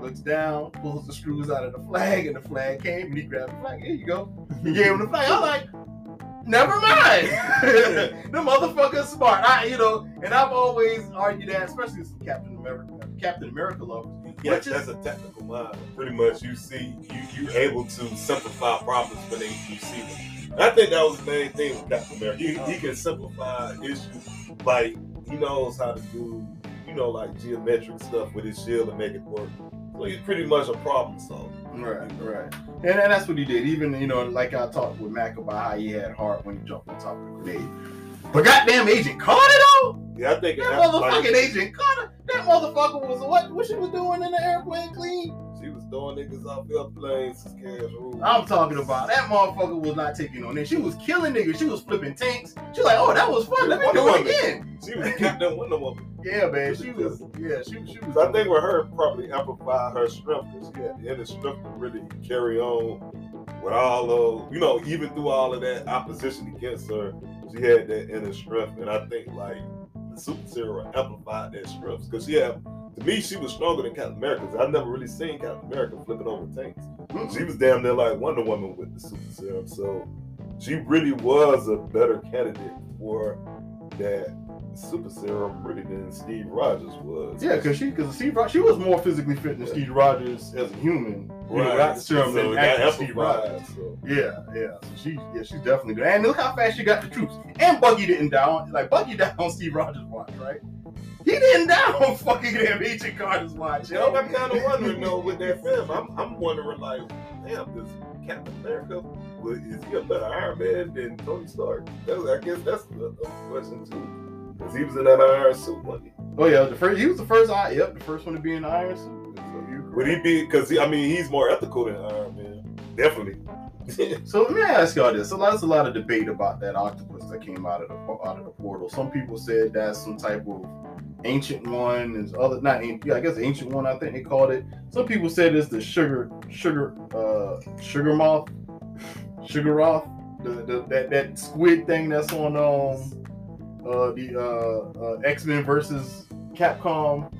looks down, pulls the screws out of the flag, and the flag came, and he grabbed the flag. Here you go. He gave him the flag. I'm like, never mind. the motherfucker's smart. I, you know, and I've always argued that, especially some Captain America, Captain America lovers. Yeah, is- that's a technical mind. Pretty much, you see, you you able to simplify problems when they you see them. And I think that was the main thing with Captain America. He, he can simplify issues. Like he knows how to do, you know, like geometric stuff with his shield and make it work. So he's pretty much a problem solver. Right, right. And, and that's what he did. Even, you know, like I talked with Mac about how he had heart when he jumped on top of the grenade. But goddamn Agent Carter though? Yeah, I think That like, motherfucking Agent Carter, that motherfucker was what what she was doing in the airplane clean? she was throwing niggas off airplanes to scare rules. I'm talking about that motherfucker was not taking on it. She was killing niggas. She was flipping tanks. She was like, oh, that was fun. Let me Wonder do it Woman. again. She was Captain Wonder Woman. Yeah, man. She was. Yeah, she, she was. I think with her probably amplify her strength because she had the inner strength to really carry on with all of you know, even through all of that opposition against her, she had that inner strength. And I think like the super serum amplified that strength. Because yeah, to me she was stronger than Captain America. 'cause I've never really seen Captain America flipping over tanks. Hmm. She was damn near like Wonder Woman with the super serum. So she really was a better candidate for that super serum really than Steve Rogers was. Yeah, because she, because Steve, Rogers, she was more physically fit than Steve Rogers as a human. Know, without the serum so than Steve Rogers. so. Yeah, yeah. So she, yeah, she's definitely good. And look how fast she got the troops. And Bucky didn't down. Like Bucky died on Steve Rogers' watch, right? He didn't die on fucking damn Agent Carter's watch, You know, yo. I'm kind of wondering though with that film. I'm, I'm wondering like, damn, does Captain America is he a better Iron Man than Tony Stark? That's, I guess that's a, a question too, because he was in that iron suit. Wasn't he? Oh yeah, the first. He was the first. eye. Yep, the first one to be in the Iron Suit. So Would he be? Because he, I mean, he's more ethical than Iron Man, definitely. So let me ask y'all this. So there's a lot of debate about that octopus that came out of the out of the portal. Some people said that's some type of ancient one. Is other not ancient, yeah, I guess ancient one. I think they called it. Some people said it's the sugar sugar uh Shuma-Gorath, sugar off the, the that that squid thing that's on um uh the uh, uh X Men versus Capcom.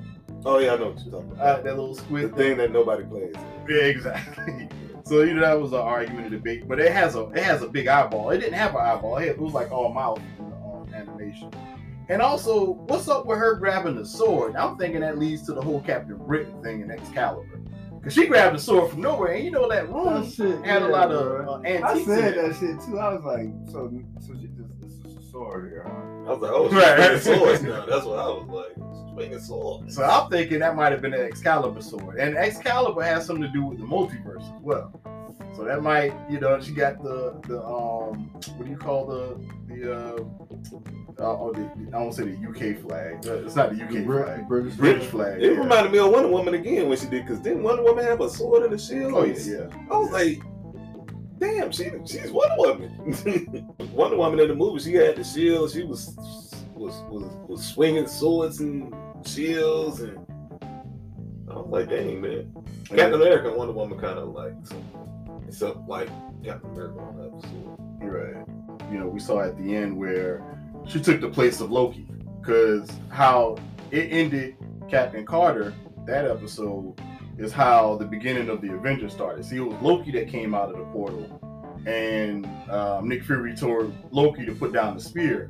oh yeah, I know what you're talking Uh, about. that little squid. the squid thing that nobody plays. yeah, exactly. So you know that was an argument, a debate, but it has a it has a big eyeball. It didn't have an eyeball. It, was like all mouth in the um, animation. And also, what's up with her grabbing the sword? I'm thinking that leads to the whole Captain Britain thing in Excalibur, because she grabbed the sword from nowhere, and you know that room That shit, had a lot bro. of uh, I antiques. in said it. that shit too. I was like, so, so she just this is a sword here, huh? I was like, oh, she's Right. swinging swords now. That's what I was like, swinging swords. So I'm thinking that might have been an Excalibur sword, and Excalibur has something to do with the multiverse as well. So that might, you know, she got the the um, what do you call the the uh, uh oh, the, I won't say the UK flag. Uh, It's not the UK The Brit- flag. British. British flag. It yeah. reminded me of Wonder Woman again when she did, because didn't Wonder Woman have a sword and a shield? Oh yeah, yeah. I was like, damn, she she's Wonder Woman. Wonder Woman in the movie, she had the shield. She was was was, was swinging swords and shields, and I was like, dang man. Captain America and Wonder Woman kind of like, except like Captain America on that episode. Right. You know, we saw at the end where she took the place of Loki because how it ended Captain Carter, that episode, is how the beginning of the Avengers started. See, it was Loki that came out of the portal, and um, Nick Fury told Loki to put down the spear.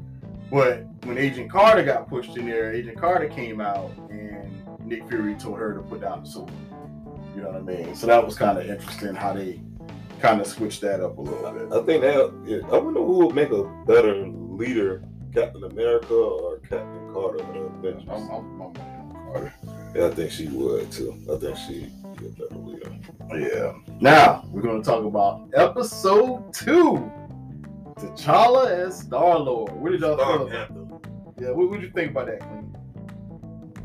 But when Agent Carter got pushed in there, Agent Carter came out, and Nick Fury told her to put down the sword. You know what I mean? So that was kind of interesting how they kind of switched that up a little bit. I think that yeah, I wonder who would make a better leader, Captain America or Captain Carter of the Avengers. I'm, I'm, I'm I'm Carter. Yeah, I think she would too. I think she'd be a better leader. Yeah. Now we're gonna talk about episode two. T'Challa as Star Lord. What did y'all Star feel? Yeah. What would you think about that, Clean?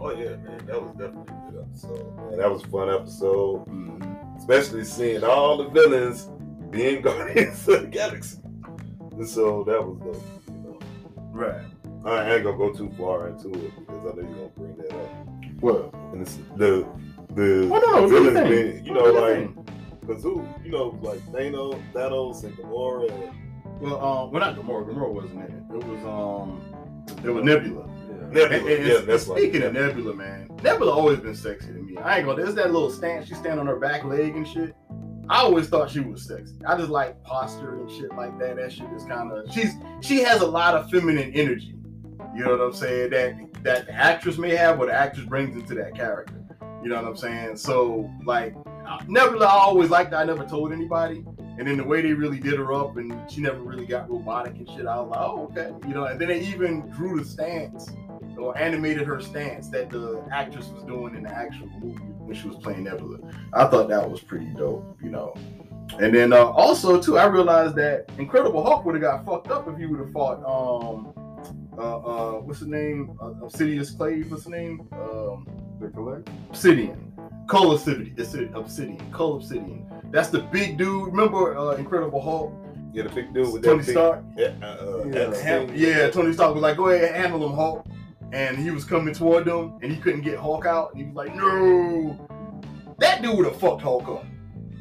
Oh yeah, man, that was definitely a good episode. Man, that was a fun episode, mm-hmm. especially seeing all the villains being Guardians of the Galaxy. And so that was dope. You know, Right. I ain't gonna go too far into it because I know you're gonna bring that up. What? And it's the the Oh no, no. Do your villains thing. you know, Do like. Because who, you know, like Thanos, Thanos and Gamora. And, Well, um, well, not Gamora. Gamora wasn't in it. It was um, it was Nebula. Yeah. Nebula. And- and- yeah, that's right. speaking of Nebula, man, Nebula always been sexy to me. I ain't gonna. There's that little stance she stand on her back leg and shit. I always thought she was sexy. I just like posture and shit like that. That shit is kind of. She's she has a lot of feminine energy. You know what I'm saying? That that the actress may have, or the actress brings into that character. You know what I'm saying? So like uh, Nebula, I always liked. I never told anybody. And then the way they really did her up, and she never really got robotic and shit. I was like, oh okay, you know. And then they even drew the stance or animated her stance that the actress was doing in the actual movie when she was playing Nebula. I thought that was pretty dope, you know. And then uh, also too, I realized that Incredible Hulk would have got fucked up if he would have fought um uh uh what's the name uh, Obsidian Clay. what's the name um. Obsidian Cull Obsidian Obsidian Cull Obsidian that's the big dude remember uh, Incredible Hulk Yeah, the big dude with Tony that big, Stark Yeah, uh, uh, Yeah. Ham- yeah, Tony Stark was like, "Go ahead, handle him, Hulk." And he was coming toward them, and he couldn't get Hulk out. And he was like, "No." That dude would have fucked Hulk up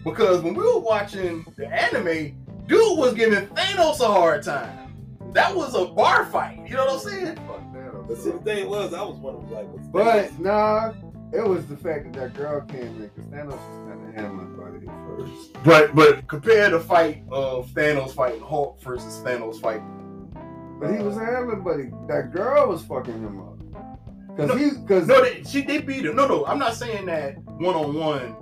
because when we were watching the anime, dude was giving Thanos a hard time. That was a bar fight. You know what I'm saying? Fuck that. But see, the thing was, I was wondering, like, what's But nah, it was the fact that that girl came in because Thanos was kind of handling Buddy at first. But but compare the fight of Thanos fighting Hulk versus Thanos fighting. But he was handling Buddy. That girl was fucking him up. Cause No, he, cause No, they, she they beat him. No, no, I'm not saying that one on one.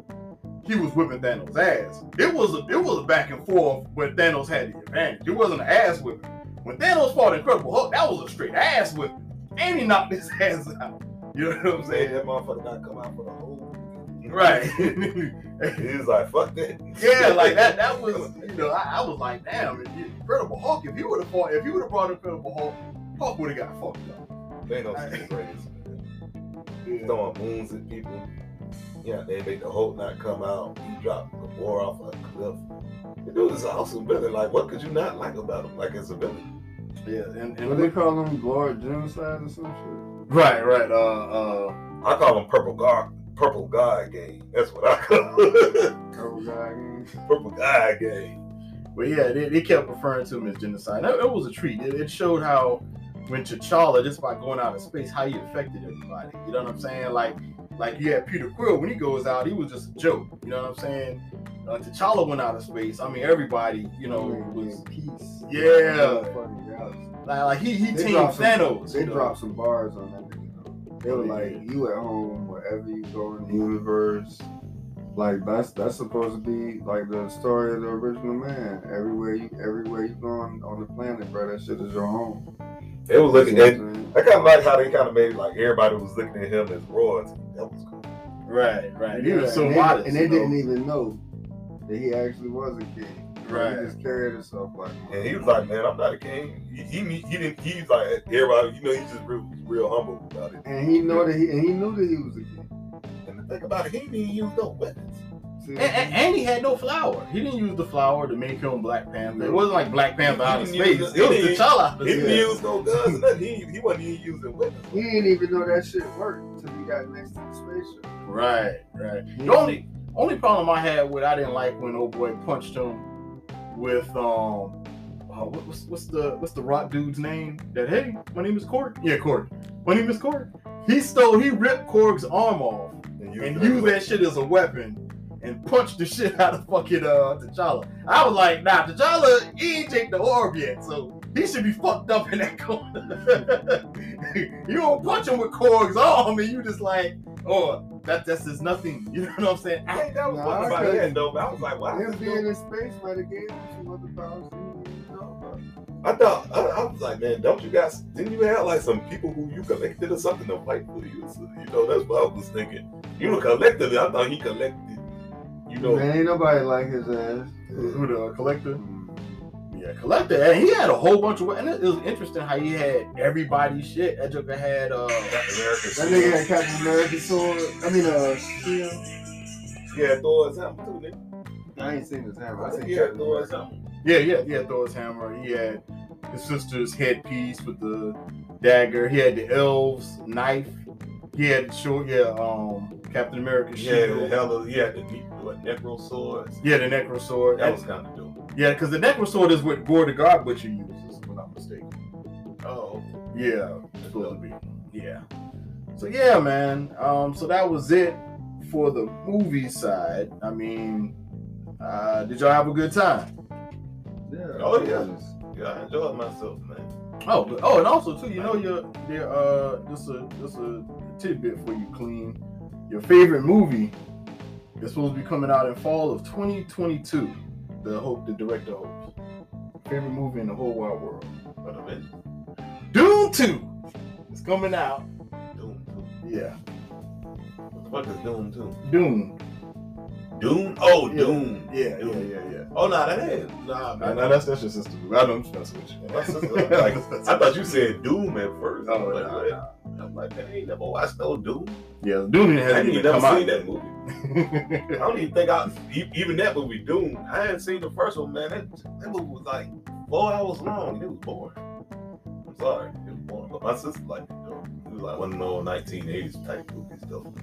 He was whipping Thanos' ass. It was a it was a back and forth where Thanos had the advantage. It wasn't an ass whipping. When Thanos fought Incredible Hulk, that was a straight ass whipping, and he knocked his ass out. You know what I'm saying? that motherfucker not come out for the whole. Right. He was like, "Fuck that." yeah, like that. That was you know I, I was like, damn, Incredible Hulk. If he would have fought, if he would have brought Incredible Hulk, Hulk would have got fucked up. Thanos is man. Yeah. Throwing moons at people. Yeah, they make the whole not come out. He dropped the war off a cliff. The dude is an awesome villain. Like, what could you not like about him? Like, as a villain. Yeah, and, and what they call him, Lord Genocide or some shit. right, right. Uh, uh, I call him Purple God. Purple God Game. That's what I call him. Purple guy. again. Purple God Game. But yeah, they, they kept referring to him as genocide. It, it was a treat. It, it showed how when T'Challa, just by going out of space, how he affected everybody. You know what I'm saying? Like, like you had Peter Quill when he goes out, he was just a joke. You know what I'm saying? Uh, T'Challa went out of space. I mean, everybody, you know, Man, was peace. Yeah. Like, like he he They teamed some- Thanos. They dropped some bars on that nigga. They were like, "You at home, wherever you go in the universe." Like that's that's supposed to be like the story of the original man. Everywhere you everywhere you go on, on the planet, bro, that shit is your home. They was looking You at. I'm saying? I kind of like how they kind of made it like everybody was looking at him as royalty. That was cool. Right, right. He Yeah, was so and they, modest. and they know? didn't even know that he actually was a king. Right. He just carried himself like. And he was like, "Man, I'm not a king." He he, he didn't. He's like everybody. You know, he's just real, real humble about it. And he know that he and he knew that he was a king. And the thing about it, he didn't use no weapons. See, And, and, and he had no flower. He didn't use the flower to make him Black Panther. It wasn't like Black Panther out of He space. use It was he didn't- T'Challa He didn't use no guns or nothing. He, he wasn't even using weapons. he didn't even know that shit worked until he got next to the spaceship. Right, right. The only only problem I had with I didn't like when old boy punched him with um uh, what, what's what's the what's the rock dude's name? That hey, my name is Korg. Yeah, Korg. My name is Korg. He stole he ripped Korg's arm off And, used and used that shit as a weapon and punched the shit out of fucking uh T'Challa. I was like, nah, T'Challa, he ain't take the orb yet, so he should be fucked up in that corner. you don't punch him with Korg's arm and you just like, oh, that that's just nothing. You know what I'm saying? I think that was Nah, one I about couldn't- though. But I was like, wow. Him being in space might have gave him some other powers he didn't even. I thought I, I was like, man, don't you guys? Didn't you have like some people who you collected or something to fight for you? So, you know, that's what I was thinking. You were collected. I thought he collected. You know, Man, ain't nobody like his ass. Who the collector? Mm. Yeah, collector. And he had a whole bunch of and it was interesting how he had everybody's shit. That Joker had uh Captain America. That nigga had Captain America sword. I mean, uh, shield. Yeah, Thor's helmet too, nigga. I ain't seen his hammer. I seen Yeah, Thor's helmet. Yeah, yeah, yeah, Thor's hammer. He had his sister's headpiece with the dagger. He had the elves knife. He had the short, yeah, um, Captain America Yeah, shield. hell of yeah, the what necro swords. Yeah, the Necro sword. That was kind of dope. yeah, because the Necro sword is what Gorr the God Butcher uses, if I'm not mistaken. Oh, Yeah, it's supposed to be. Yeah. So yeah, man. Um, so that was it for the movie side. I mean, uh, did y'all have a good time? Yeah. Oh, yeah. yes. yeah, I enjoyed myself, man. Oh, but, oh, and also too, you know, your your uh, just a just a tidbit for you, clean. Your favorite movie is supposed to be coming out in fall of 2022. The hope the director hopes. Favorite movie in the whole wide world. What a minute. Dune 2 is coming out. Doom 2. Yeah, What the fuck is Doom 2? Dune. Doom? Oh, Yeah. Doom. Yeah, yeah, Doom. yeah, yeah. Oh, nah, that ain't. Nah, Nah, man. nah, that's that's your sister. I know I'm with you. My sister, uh, like, I thought you said Doom at first. Oh, I'm like, nah, nah. I'm like, I ain't never watched no Doom. Yeah, Dune hasn't even even never seen that movie. I don't even think I even that movie Doom. I hadn't seen the first one, man. That, that movie was like four hours long. It was boring. I'm sorry, it was boring. But my sister liked it though. It was like one of those 1980s type movies though.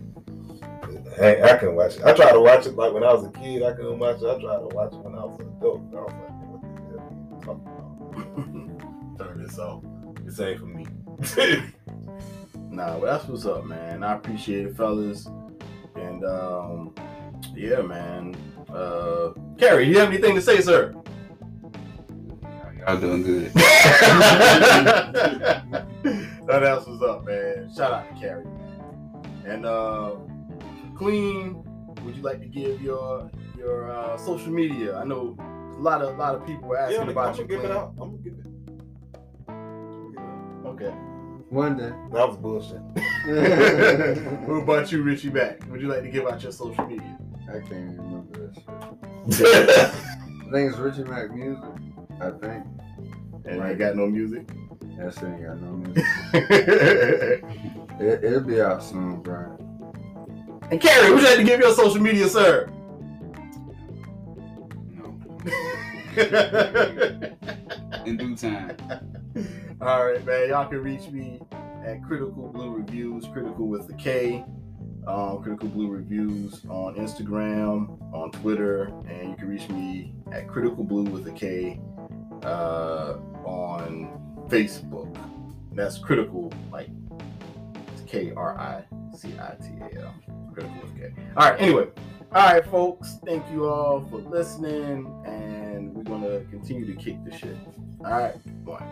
Hey, I can watch it. I tried to watch it like when I was a kid. I couldn't watch it. I tried to watch it when I was an adult. I was like, what the hell are you talking about? Turn this off. This ain't for me. Nah, well, that's what's up, man. I appreciate it, fellas. And um, yeah, man. Uh, Carrie, do you have anything to say, sir? Y'all doing good. no, else was up, man. Shout out to Carrie. And uh, Clean, would you like to give your your uh, social media? I know a lot of a lot of people were asking yeah, I'm about gonna you. give it Clean. out. I'm gonna give it. I'm gonna give it out. Okay. One day. That was bullshit. what about you, Richie Back? Would you like to give out your social media? I can't even remember that shit. I think it's Richie Mac Music. I think. And I ain't got no music. That shit ain't got no music. It, it'll be out soon, Brian. And Carrie, would you like to give you your social media, sir? No. In due time. All right, man. Y'all can reach me at Critical Blue Reviews, Critical with the K. Um, Critical Blue Reviews on Instagram, on Twitter, and you can reach me at Critical Blue with a K uh, on Facebook. That's Critical, like K R I C I T A L. With K. All right. Anyway, all right, folks. Thank you all for listening, and we're gonna continue to kick the shit. All right, bye.